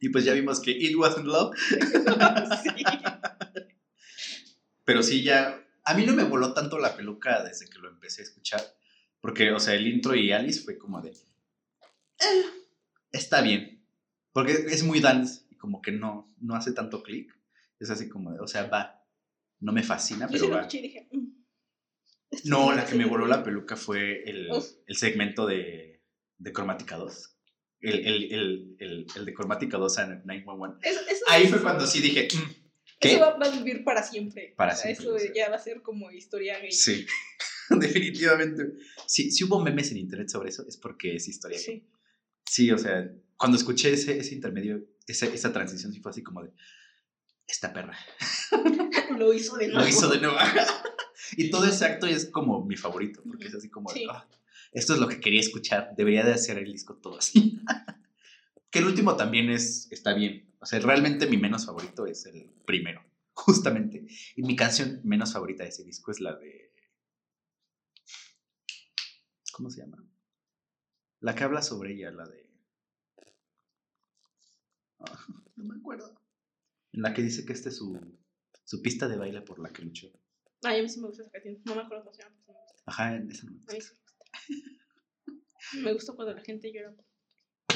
y pues ya vimos que It Wasn't Love. sí. Pero sí, ya. A mí no me voló tanto la peluca desde que lo empecé a escuchar. Porque, o sea, el intro y Alice fue como de. "Eh, está bien. Porque es muy dance y como que no, no hace tanto clic. Es así como de, o sea, va. No me fascina, pero va. dije. mm, No, la que me voló la peluca fue el, el segmento de, de Cromática 2. El, el, el, de Cromática 2 a 911. Eso- eso- Ahí fue cuando sí dije, "Mm, ¿qué? Eso va, va a vivir para siempre. Para O sea, siempre, Eso sí. ya va a ser como historia gay. Sí, [laughs] definitivamente. Sí, si hubo memes en internet sobre eso, es porque es historia. gay. Sí. Sí, o sea, cuando escuché ese, ese intermedio, esa, esa transición, sí fue así como de, esta perra, [laughs] Lo hizo de nuevo. lo hizo de nuevo. [laughs] y todo ese acto es como mi favorito, porque es así como, de, Sí. "Ah, esto es lo que quería escuchar, debería de hacer el disco todo así. que el último también es, está bien. O sea, realmente mi menos favorito es el primero, [laughs] justamente. Y mi canción menos favorita de ese disco es la de... ¿Cómo se llama? La que habla sobre ella, la de... Ah, no me acuerdo. En la que dice que esta es su, su pista de baile por la que luchó. Ay, a mí sí me gusta esa canción. No me acuerdo cómo se llama. pero me gusta. Ajá, esa no me A mí gusta. sí me gusta. [laughs] Me gusta cuando la gente llora.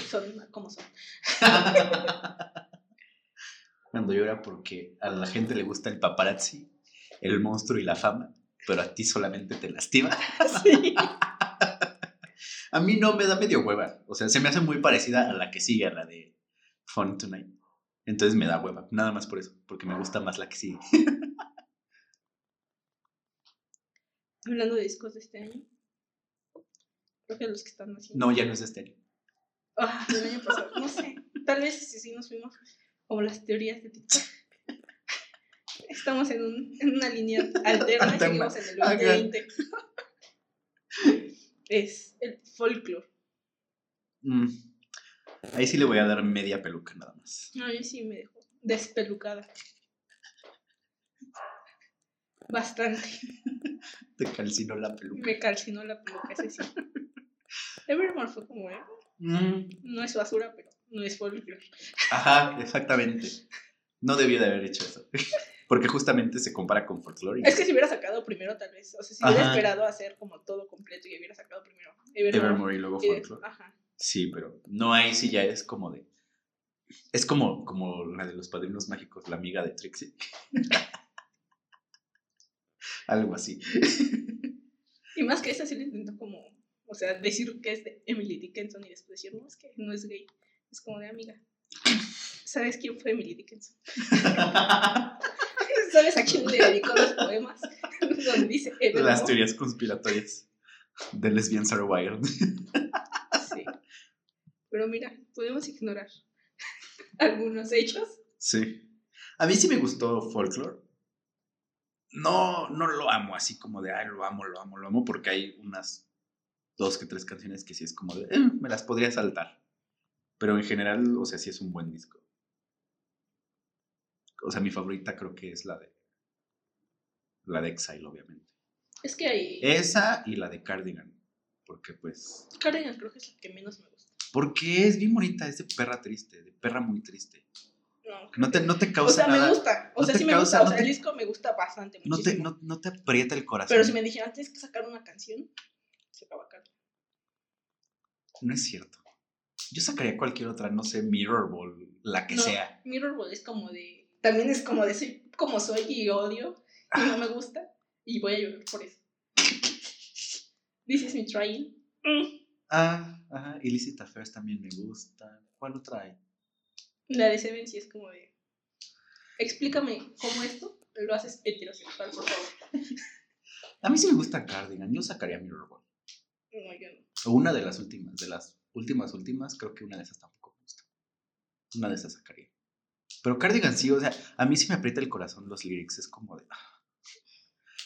Son como son. [laughs] Cuando llora porque a la gente le gusta el paparazzi, el monstruo y la fama, pero a ti solamente te lastima. [laughs] Sí. [laughs] A mí no me da medio hueva. O sea, se me hace muy parecida a la que sigue, a la de Fun Tonight. Entonces me da hueva. Nada más por eso. Porque me gusta más la que sigue. [laughs] Hablando de discos de este año. Creo que los que están haciendo. No, ya no es de este año. Ah, del año pasado. No sé. Tal vez si sí nos fuimos como las teorías de TikTok. [laughs] Estamos en, un, en una línea alterna y seguimos en el Ajá. 2020. [laughs] Es el folklore. Mm. Ahí sí le voy a dar media peluca nada más. A mí sí me dejó despelucada. Bastante. Te calcinó la peluca. Me calcinó la peluca, ese sí. Evermore fue como, eh, Mm. no es basura, pero no es folklore. Ajá, exactamente. No debió de haber hecho eso. [laughs] Porque justamente se compara con folklore. y Es que si hubiera sacado primero, tal vez. O sea, si hubiera Ajá. esperado hacer como todo completo y hubiera sacado primero Evermore. Evermore y luego folklore. Ajá. Sí, pero no ahí sí ya es como de. Es como, como la de los padrinos mágicos, la amiga de Trixie. [laughs] Algo así. Y más que esa sí le intentó como, o sea, decir que es de Emily Dickinson y después decir, no, es que no es gay. Es como de amiga. ¿Sabes quién fue Emily Dickinson? [laughs] ¿Sabes a quién le dedicó los poemas? Donde dice. Las teorías conspiratorias de Lesbians Are Wild. Sí. Pero mira, podemos ignorar algunos hechos. Sí. A mí sí me gustó Folklore. No, no lo amo así como de, ay, lo amo, lo amo, lo amo, porque hay unas dos que tres canciones que sí es como de, "Eh, me las podría saltar. Pero en general, o sea, sí es un buen disco. O sea, mi favorita creo que es la de, la de Exile, obviamente. Es que hay. Esa y la de Cardigan, porque pues, Cardigan creo que es la que menos me gusta. porque es bien bonita, es de perra triste, de perra muy triste. No, No te, no te o causa sea, nada. me gusta. O no sea, sí me causa- gusta. O sea, te- el disco me gusta bastante, no te, muchísimo. no, no te aprieta el corazón. Pero si me dijeran, tienes que sacar una canción, se acaba Cardigan. No es cierto. Yo sacaría cualquier otra, no sé, Mirrorball, la que No, sea. Mirrorball es como de. También es como de soy como soy y odio y no me gusta y voy a llorar por eso. [laughs] This is me trying. Mm. Ah, ajá. Illicit Affairs también me gusta. ¿Cuál otra hay? La de Seven sí es como de. Explícame cómo esto lo haces heterosexual, por favor. [laughs] A mí sí me gusta Cardigan. Yo sacaría Mirrorball. No, yo no. O una de las últimas, de las últimas, últimas, creo que una de esas tampoco me gusta. Una de esas sacaría. Pero Cardigan sí, o sea, a mí sí me aprieta el corazón los lyrics. Es como de. ah.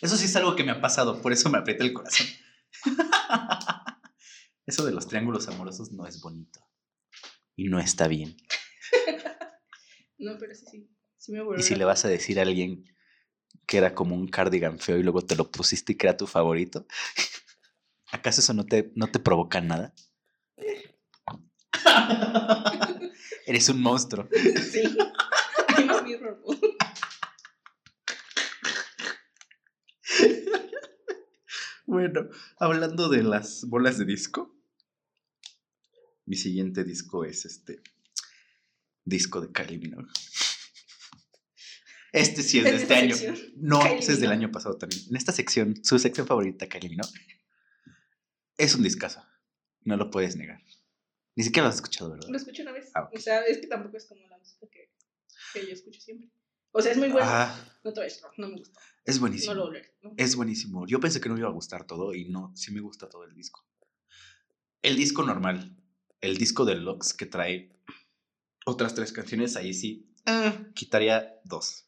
Eso sí es algo que me ha pasado, por eso me aprieta el corazón. [laughs] Eso de los triángulos amorosos no es bonito. Y no está bien. [laughs] No, pero sí, sí. Sí me Y si le vas a decir a alguien que era como un cardigan feo y luego te lo pusiste y que era tu favorito, [laughs] ¿acaso eso no te, no te provoca nada? [laughs] Eres un monstruo. Sí. I'm a Mirrorball. Bueno, hablando de las bolas de disco, mi siguiente disco es este disco de Kylie Minogue. Este sí es de este año. sección, No, Kylie ese es del año pasado también. En esta sección, su sección favorita, Kylie Minogue, es un discazo. No lo puedes negar. Ni siquiera lo has escuchado, ¿verdad? Lo escuché una vez. Ah. O sea, es que tampoco es como la música que, que yo escucho siempre. O sea, es muy bueno. Ah, No te voy a decir, no, no me gusta. es No buenísimo. lo volveré. ¿no? Es buenísimo. Yo pensé que no me iba a gustar todo y no, sí me gusta todo el disco. El disco normal, el disco deluxe que trae otras tres canciones, ahí sí ah, quitaría dos.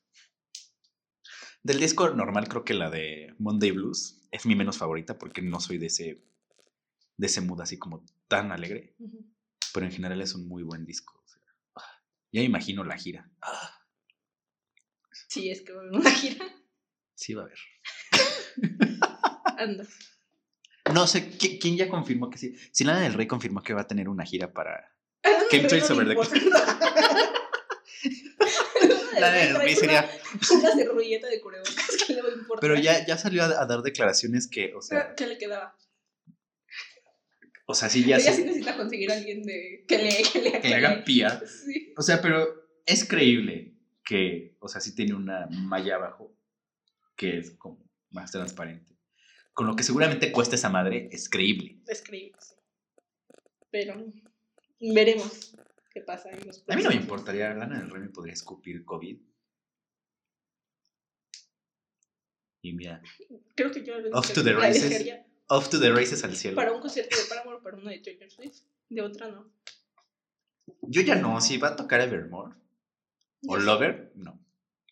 Del disco normal creo que la de Monday Blues es mi menos favorita porque no soy de ese de ese mood así como tan alegre, Ujú. Pero en general es un muy buen disco. o sea, ah, ya me imagino la gira. Ah, Sí, es que va a haber una gira. sí va a haber. [laughs] Anda. No sé, ¿qui- ¿quién ya confirmó que sí? Si Lana del Rey confirmó que va a tener una gira para... Rey Trace no over the-. [laughs] Lana del Rey sería... una- servilleta de cubrebocas [laughs] que. Pero ya, ya salió a, a dar declaraciones que, o sea, ¿Qué le quedaba? O sea, sí, ya Ella sí necesita conseguir a alguien de, que, le, que, le, que le haga pía. Sí. O sea, pero es creíble que, o sea, sí tiene una malla abajo que es como más transparente. Con lo que seguramente cuesta esa madre, es creíble. Es creíble, sí. Pero veremos qué pasa en los A mí no me importaría, Lana del Rey me podría escupir COVID. Y mira, Creo que yo Off la to the races. Off to the races al cielo. para un concierto de Paramore, para uno de Taylor Swift. De otra no. Yo ya no, si va a tocar Evermore o sí. Lover, no.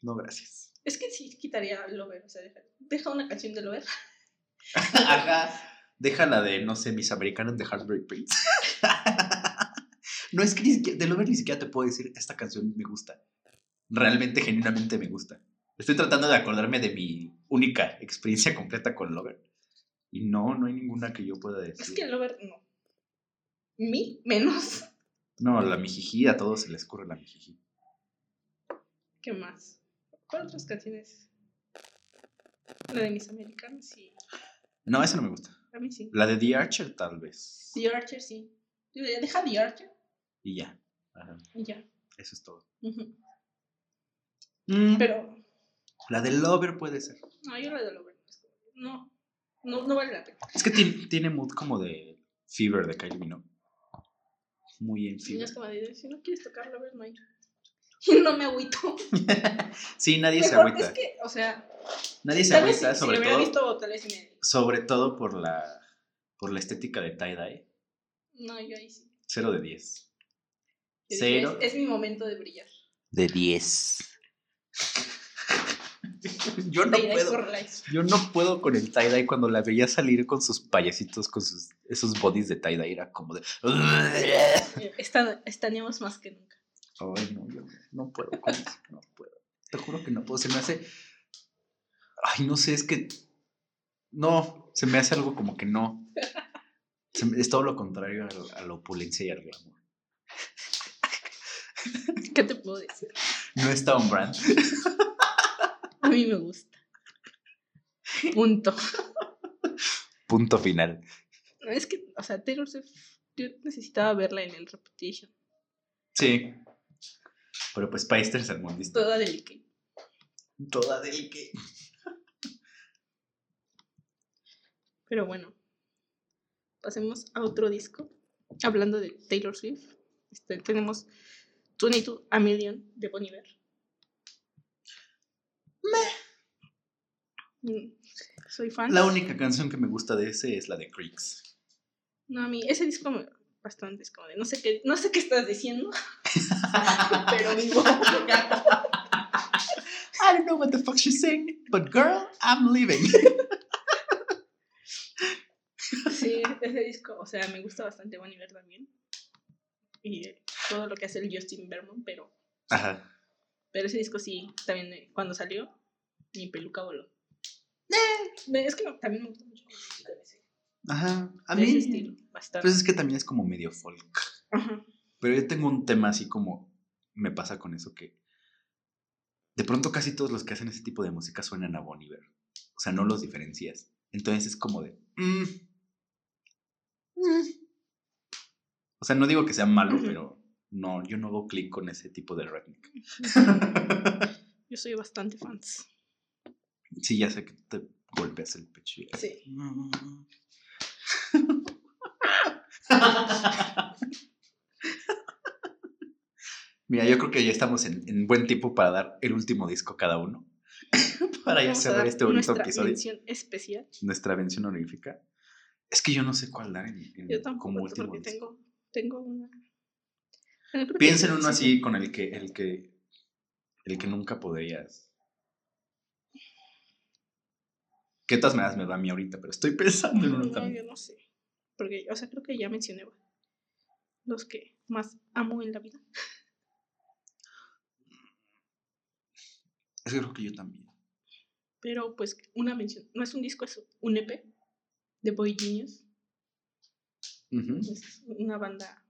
No, gracias. Es que sí quitaría Lover, o sea, deja, deja una canción de Lover. [laughs] Ajá. Déjala de, no sé, mis americanos de Heartbreak Prince. [laughs] no es que ni siquiera, de Lover ni siquiera te puedo decir, esta canción me gusta. Realmente, genuinamente me gusta. Estoy tratando de acordarme de mi única experiencia completa con Lover. Y no, no hay ninguna que yo pueda decir. Es que Lover no. Mi menos. No, la mijiji, a todos se les ocurre la mijiji. ¿Qué más? ¿Cuál otras canciones? La de mis americanos, sí. No, esa no me gusta. A mí sí. La de The Archer, tal vez. The Archer, sí. Diría, Deja The Archer Y ya. Ajá, y ya. eso es todo. Mm, Pero, La de Lover puede ser. no, yo la de Lover. No, no, no vale la pena. Es que tiene, tiene mood como de Fever de Kylie Minogue. Muy en Fever. es como de, si no quieres tocar Lover, no hay. [laughs] Y no me agüito. [laughs] sí, nadie se Mejor, agüita. es que, o sea, Nadie se agüita, si, si sobre hubiera todo, visto, tal vez me... sobre todo por la, por la estética de tie-dye. No, yo ahí sí. Cero de 10. Yo dije, Cero Es, es mi momento de brillar. de 10. [laughs] [laughs] Yo no puedo. Yo no puedo con el tie-dye cuando la veía salir con sus payasitos, con sus, esos bodies de tie-dye. Era como de. Eh, Estaneamos más que nunca. Ay, no, yo no, no puedo con eso, no puedo. Te juro que no puedo. Se me hace. Ay, no sé, es que. No, se me hace algo como que no. Se me- es todo lo contrario a, a la opulencia y al glamour. ¿Qué te puedo decir? No está on brand. A mí me gusta. Punto. Punto final. Es que, o sea, Taylor Swift, yo necesitaba verla en el Repetition. Sí. Pero pues País tercermundista. Toda delicada. Toda del que. Pero bueno, pasemos a otro disco. Hablando de Taylor Swift, este, tenemos 22 A Million de Bon Iver. Mm, Soy fan. La única canción que me gusta de ese es la de Creeks. No, a mí ese disco me bastante es como de no sé qué, no sé qué estás diciendo, [laughs] pero mi voz I don't know what the fuck she's saying, but girl, I'm leaving. Sí, ese disco, o sea, me gusta bastante Bon Iver también. Y todo lo que hace el Justin Vermont, pero, Ajá. pero ese disco sí, también cuando salió, mi peluca voló. Me- Es que también me gusta mucho la música de ese, Ajá. A de ese mí. estilo, bastante. Pues es que también es como medio folk. Ajá. Pero yo tengo un tema así como me pasa con eso que de pronto casi todos los que hacen ese tipo de música suenan a Bon Iver. O sea, no los diferencias. Entonces es como de... mm, mm. O sea, no digo que sea malo, pero no, yo no hago clic con ese tipo de rhythmic. Yo soy bastante fans. Sí, ya sé que te golpeas el pecho. Sí. [laughs] Mira, yo creo que ya estamos en, en buen tiempo para dar el último disco cada uno. [laughs] para ya cerrar este bonito nuestra episodio. mención especial. Nuestra mención honorífica. Es que yo no sé cuál dar en, en- Yo tampoco, como último porque disco. tengo, tengo una. Piensa en uno sí, así con el que, el que, el que nunca podrías. ¿Qué todas maneras me da a mí ahorita? Pero estoy pensando en uno No, también. yo no sé. Porque, o sea, creo que ya mencioné los que más amo en la vida. Es que creo que yo también. Pero, pues, una mención. No es un disco, es un EP de Boy Genius. Es una banda.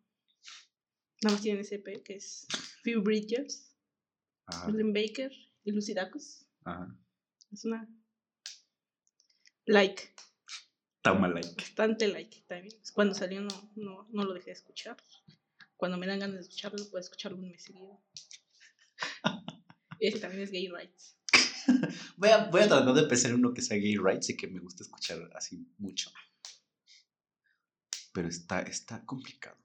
Nada más tienen ese EP que es Few Bridges, Ajá, Ellen Baker y Lucy Dacus. ajá. Es una. Like. Toma like. Bastante like también. Cuando salió no, no, no lo dejé de escuchar. Cuando me dan ganas de escucharlo, puedo escucharlo un mes seguido. Ese también es gay rights. [laughs] Voy a, voy a tratar de pensar en uno que sea gay rights y que me guste escuchar así mucho. Pero está, está complicado.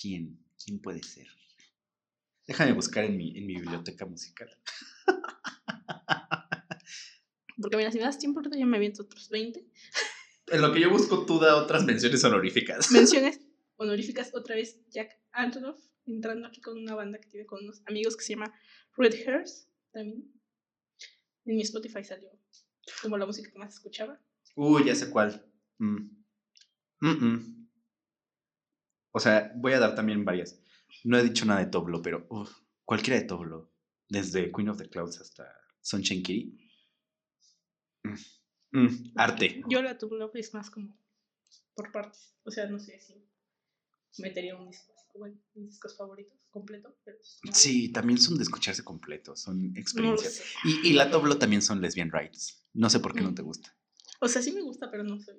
¿Quién? ¿Quién puede ser? Déjame buscar en mi, en mi biblioteca musical. [laughs] Porque mira, si me das tiempo, ya me aviento otros 20. En lo que yo busco, tú da otras menciones honoríficas. [laughs] Menciones honoríficas otra vez Jack Antonoff entrando aquí con una banda que tiene con unos amigos que se llama Red Hairs también. En mi Spotify salió como la música que más escuchaba. Uy, ya sé cuál. Mm. Mm, mm. O sea, voy a dar también varias. No he dicho nada de Toblo, pero uf, cualquiera de Toblo. Desde Queen of the Clouds hasta Sunshine Kitty. Mm, mm, arte. Yo la tuve es más como por partes. O sea, no sé si metería un disco en mis discos favoritos completo. Pero Sí, también son de escucharse completo, son experiencias. y, y la Toblo también son lesbian rights. No sé por qué no Mm. te gusta. O sea, sí me gusta, pero no soy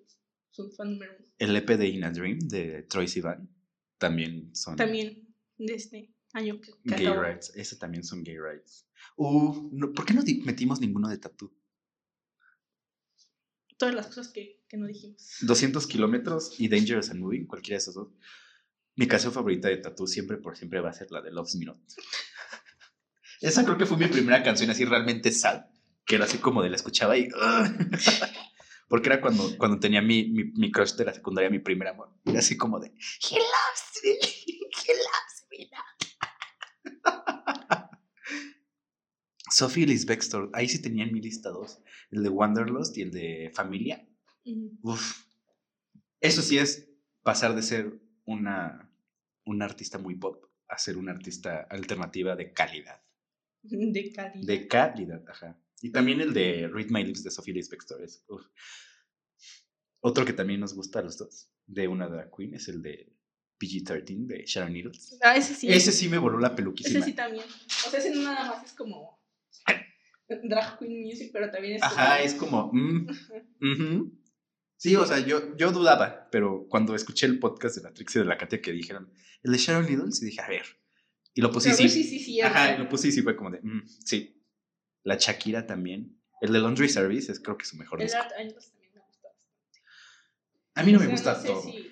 su fan número uno. El EP de In a Dream de Troy Sivan también son También de este año que, que gay rights. Ese también son gay rights. Uh, no, ¿por qué no metimos ninguno de Tattoo? Todas las cosas que, que no dijimos. 200 kilómetros y Dangerous and Moving, cualquiera de esos dos. Mi canción favorita de Tattoo siempre por siempre va a ser la de Love's Me Not. Esa creo que fue mi primera canción así realmente sad, que era así como de la escuchaba y... Porque era cuando, cuando tenía mi, mi, mi crush de la secundaria, mi primer amor. Era así como de... He loves me, he loves me now". Sophie Ellis Bextor, ahí sí tenía en mi lista dos. El de Wanderlust y el de Familia. Ujú. Uf. Eso sí es pasar de ser una, una artista muy pop a ser una artista alternativa de calidad. [laughs] De calidad. De calidad, ajá. Y también el de Read My Lips de Sophie Ellis Bextor. es, uf. Otro que también nos gusta a los dos, de una drag queen, es el de PG-13 de Sharon Needles. Ah, ese sí. Ese sí me voló la Ese peluquísima. sí también. O sea, ese no nada más es como [laughs] drag queen music, pero también es Ajá, como- es como... mm. [laughs] Sí, o sea, yo, yo dudaba, pero cuando escuché el podcast de la Trixie y de la Katia que dijeron, el de Sharon Needles, y dije, a ver. Y lo puse sí. sí, sí, sí. Ajá, lo puse y sí fue como de, mm, sí. La Shakira también. El de Laundry Service es creo que su mejor El disco. Art Angels también me gusta bastante. A mí no O me gusta sé todo. si-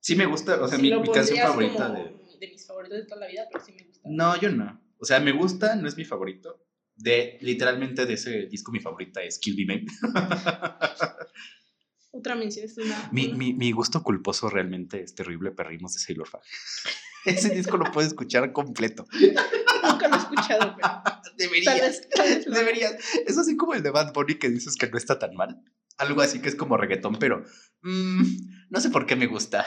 Sí me gusta, o sea, si mi, mi canción favorita de... de mis favoritos de toda la vida, pero sí me gusta. No, yo no. O sea, me gusta, no es mi favorito. De, literalmente de ese disco mi favorita es Kill Me. [laughs] Otra mención es una. Mi, mi, mi gusto culposo realmente es terrible perrimos de Sailor Fag. [laughs] Ese disco lo puedes escuchar completo. Nunca lo he escuchado, pero. [laughs] Tal Deberías. vez. tal vez lo- Deberías. Es así como el de Bad Bunny que dices que no está tan mal. Algo así que es como reggaetón, pero mm, no sé por qué me gusta.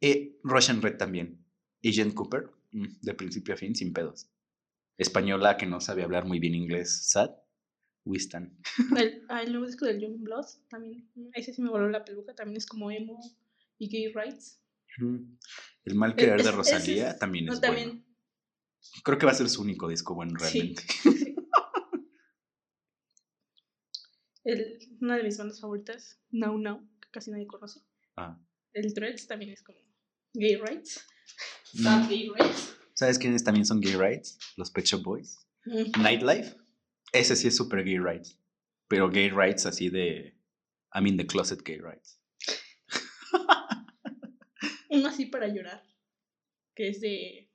eh, Russian Red también. Y Jen Cooper, mm, de principio a fin, sin pedos. Española que no sabe hablar muy bien inglés. Sad. Wistan. El, ah, el nuevo disco del Young Blood también. Ese sí me voló la peluca. También es como emo y gay rights. Mm. El mal querer de Rosalía es- también no, es bueno. también. Creo que va a ser su único disco bueno Sí. realmente. [laughs] El, una de mis bandas favoritas, Now Now, que casi nadie conoce. Ah. El Dreads también es como gay rights. Mm. Sad gay rights. ¿Sabes quiénes también son gay rights? Los Pet Shop Boys. Mm. Nightlife. Ese sí es super gay rights. Pero gay rights así de. I mean, the closet gay rights. [laughs] Uno así para llorar. Que es de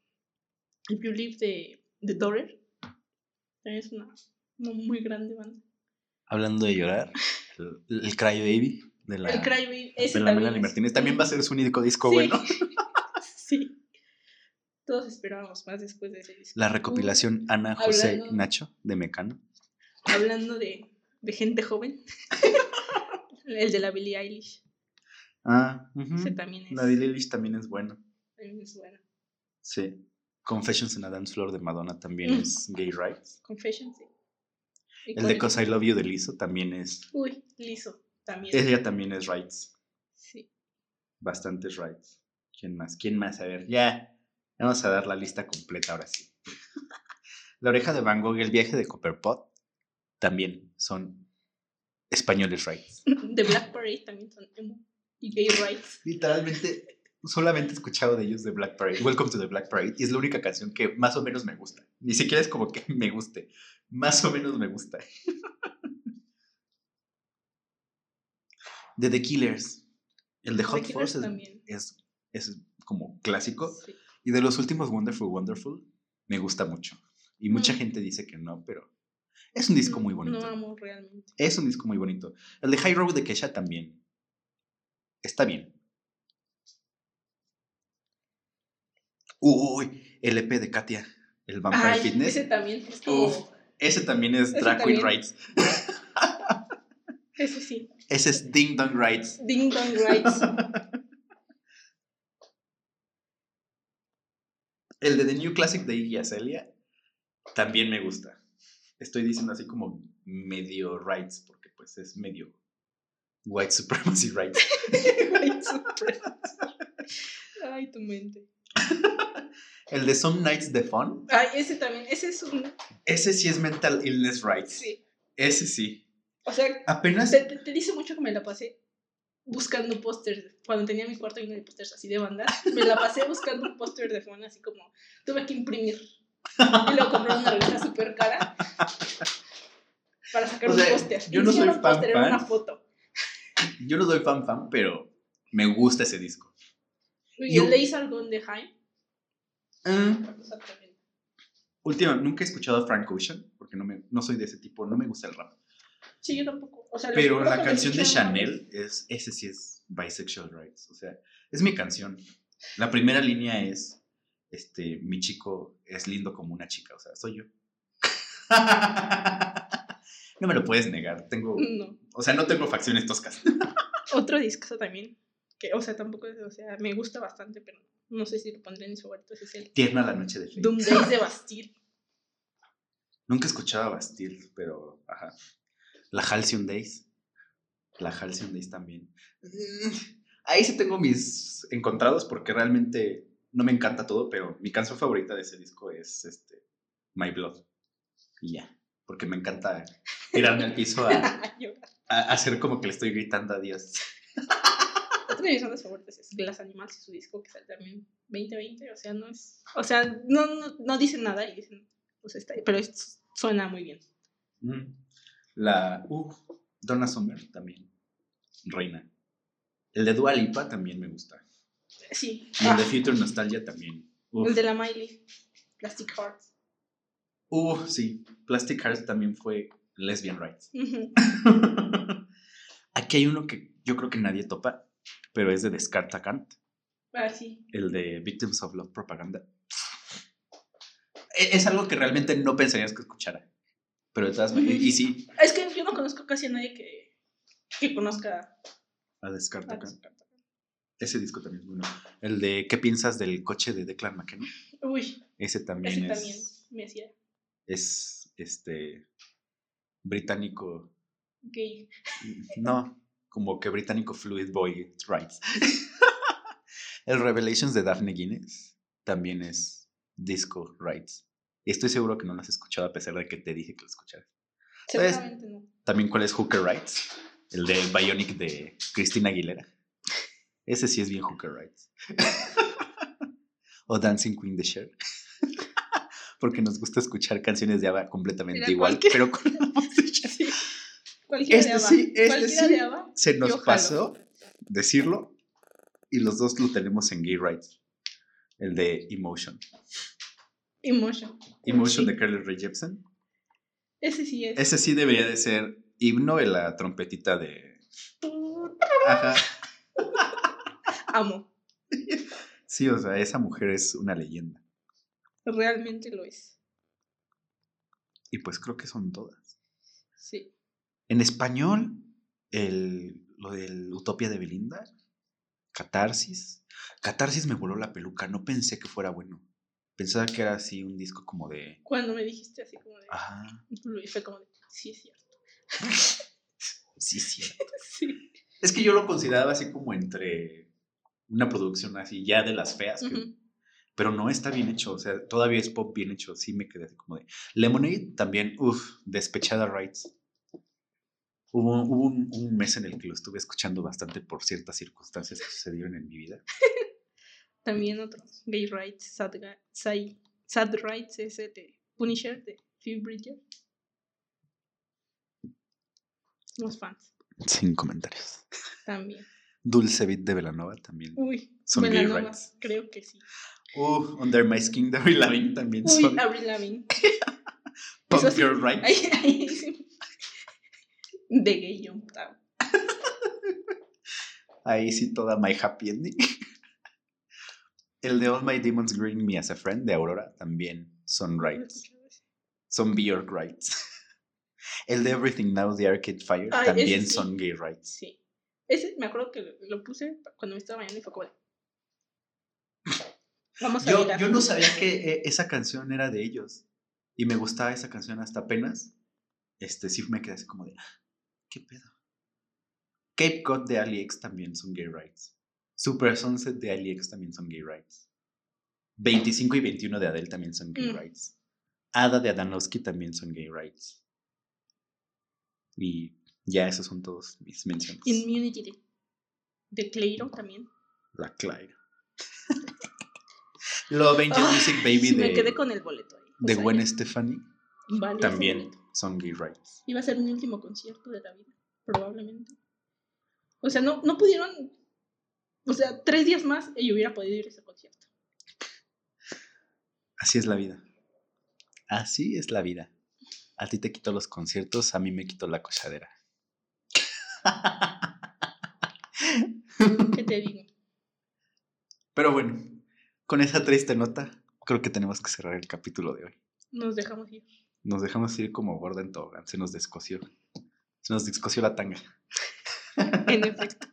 If You Live de, de Dorer. Es una, una muy grande banda. Hablando de llorar, el, el Cry Baby de la, el Cry Baby. Ese de la Melanie Martínez también va a ser su único disco Sí. bueno. [laughs] Todos esperábamos más después de ese disco. La recopilación Ana, José, Hablando- Nacho de Mecano. Hablando de, de gente joven. [laughs] el de la Billie Eilish. Ah. Ese también es, la Billie Eilish también es bueno. también es bueno. Sí. Confessions in a Dance Floor de Madonna también Mm. es gay rights. Confession, sí. ¿Y El de? Cause I Love You de Lizzo también es. Uy, liso. También. Ella también es rights. Sí. Bastantes rights. ¿Quién más? ¿Quién más? A ver, ya. Vamos a dar la lista completa ahora sí. la oreja de Van Gogh, el viaje de Copperpot. también son españoles rights. The Black Parade también son emo y gay rights. Literalmente, solamente he escuchado de ellos de Black Parade. Welcome to the Black Parade. Y es la única canción que más o menos me gusta. Ni siquiera es como que me guste. Más o menos me gusta. [laughs] De The Killers. El de The Hot Force también. es, es como clásico. Sí. Y de los últimos Wonderful Wonderful, me gusta mucho. Y mucha Mm. gente dice que no, pero es un disco muy No- bonito. No amo realmente. Es un disco muy bonito. El de High Road de Kesha también. Está bien. Uy, el EP de Katia, el Vampire Ay, Fitness. ese también es como. Uf. Ese también es Drag Queen. Rights. Ese sí. Ese es Ding Dong Rights. Ding Dong Rights. [laughs] El de The New Classic de Iggy Azalea también me gusta. Estoy diciendo así como medio rights, porque pues es medio white supremacy rights. [laughs] White supremacy. Ay, tu mente. [laughs] El de Some Nights de Fun, Ay, ese también. Ese es un. ese sí es mental illness rights. Sí. Ese sí. O sea, Apenas te, te- te dice mucho que me la pasé buscando pósters. Cuando tenía mi cuarto lleno de pósters así de bandas, me la pasé buscando un póster de Fon, así como tuve que imprimir. Y luego compré una revista súper cara para sacar O un póster. yo no soy un póster, era fan, una fan. foto. yo no soy fan fan, pero me gusta ese disco. Y Yo- el de Isar de Haim. Ah, última, nunca he escuchado a Frank Ocean, porque no, me, no soy de ese tipo, no me gusta el rap. Sí, yo tampoco. O sea, Pero la canción de Chanel, es, ese sí es bisexual rights. O sea, es mi canción. La primera línea es, este, mi chico es lindo como una chica, o sea, soy yo. [laughs] no me lo puedes negar, tengo, No. o sea, no tengo facciones toscas. [laughs] Otro disco también. Que, o sea, tampoco es, o sea, me gusta bastante, pero no sé si lo pondré en mis favoritos. Es el Tierna la noche de fe. Doom Days de Bastille. Nunca escuchaba Bastille, pero, ajá. La Halcyon Days. La Halcyon Days también. Mm, Ahí sí tengo mis encontrados porque realmente no me encanta todo, pero mi canción favorita de ese disco es este, My Blood. Y ya, porque me encanta tirarme al piso a, [laughs] a hacer como que le estoy gritando a Dios. [laughs] Otra de mis bandas favoritas es Glass Animals y su disco que sale también 2020. O sea, no es. O sea, no, no, no dicen nada y dicen. Pues está pero es- suena muy bien. Mm. La uh, Donna Summer también, reina. El de Dua Lipa también me gusta. Sí. Y el de Future Nostalgia también. Uf. el de la Miley. Plastic Hearts. Uh, sí. Plastic Hearts también fue Lesbian Rights. [laughs] Aquí hay uno que yo creo que nadie topa, pero es de Descarta Kant, Ah, sí. el de Victims of Love Propaganda. E- Es algo que realmente no pensarías que escuchara. Pero de todas maneras, y sí, Es que yo no conozco casi a nadie que, que conozca a Descarta a Kant. Descartes. Ese disco también es bueno. El de ¿Qué piensas del coche de Declan McKenna? Uy, Ese también ese es. también me hacía Es este. británico. gay. No, como que británico fluid boy rights. [laughs] El Revelations de Daphne Guinness también es disco rights. Y estoy seguro que no lo has escuchado a pesar de que te dije que lo escucharas. No. También cuál es Hooker Rights, el de Bionic de Christina Aguilera. Ese sí es bien Hooker Rights. o Dancing Queen de Cher. Porque nos gusta escuchar canciones de ABBA completamente Mira, igual, pero con la voz de Cher. Sí. Cualquiera Este de ABBA. sí, este Cualquiera sí. de ABBA. Se nos pasó decirlo y los dos lo tenemos en Gay Rights. El de Emotion. Emotion. Emotion Sí. de Carly Rae Jepsen. Ese sí es. Ese sí debería de ser himno en la trompetita de... Ajá. [laughs] Amo. Sí, o sea, esa mujer es una leyenda. Realmente lo es. Y pues creo que son todas. Sí. En español, el, lo del Utopia de Belinda, Catarsis. Catarsis me voló la peluca, no pensé que fuera bueno. Pensaba que era así un disco como de... Cuando me dijiste así como de. Ajá, Y fue como de. Sí, es cierto. [laughs] sí, sí. [laughs] Sí. Es que yo lo consideraba así como entre una producción así ya de las feas. que Ujú. pero no está bien hecho, o sea, todavía es pop bien hecho, sí me quedé así como de... Lemonade también, uff, despechada rights. Hubo, hubo un, un, mes en el que lo estuve escuchando bastante por ciertas circunstancias que sucedieron en mi vida. [laughs] también otros, Gay Rights, Sad, sad, sad Rights, ese de Punisher de Phoebe Bridger. Los fans. Sin comentarios. También. Dulce Beat de Velanova también. Uy, son Velanova, gay rights. creo que sí. Uh, Under My Skin de Avril Lavigne también Uy, son. Avril Lavigne. [laughs] Pump sí, Your Rights. Sí. De Gay Jump Ahí sí toda My Happy Ending. El de All My Demons Bring Me as a Friend de Aurora también son rights. Son Bjork rights. [laughs] El de Everything Now de Arcade Fire Ay, también ese son gay rights. Sí. Ese me acuerdo que lo, puse cuando me estaba bañando y fue como [laughs] Vamos a Yo, mirar. yo no sabía que eh, esa canción era de ellos. Y me gustaba esa canción hasta apenas. Este sí me quedé así como de. "Ah, ¿Qué pedo? Cape Cod de Ali X también son gay rights. Super Sunset de Ali X también son gay rights. 25 y 21 de Adele también son gay Mm. rights. Ada de Adanowski también son gay rights. Y ya esos son todos mis menciones. Immunity de, de Cleiro también. La Clyde. [laughs] Love Angel Music Baby de, me quedé con el boleto ahí. De sea, Gwen Stefani vale también son gay rights. Iba a ser mi último concierto de la vida, probablemente. O sea, no, no pudieron. O sea, tres días más y hubiera podido ir a ese concierto. Así es la vida. Así es la vida. A ti te quito los conciertos, a mí me quito la cochadera. ¿Qué te digo? Pero bueno, con esa triste nota, creo que tenemos que cerrar el capítulo de hoy. Nos dejamos ir. Nos dejamos ir como gorda en tobogán, se nos descoció. Se nos descoció la tanga. En efecto.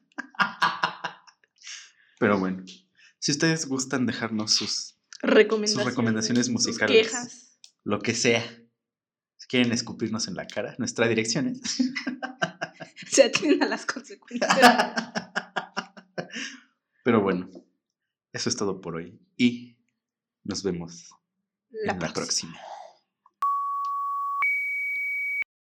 Pero bueno, si ustedes gustan dejarnos sus, Recomendaciones. sus recomendaciones sus musicales, quejas. lo que sea, si quieren escupirnos en la cara, nuestra dirección es [laughs] Se atienden a las consecuencias. [laughs] Pero bueno, eso es todo por hoy y nos vemos La en la próxima.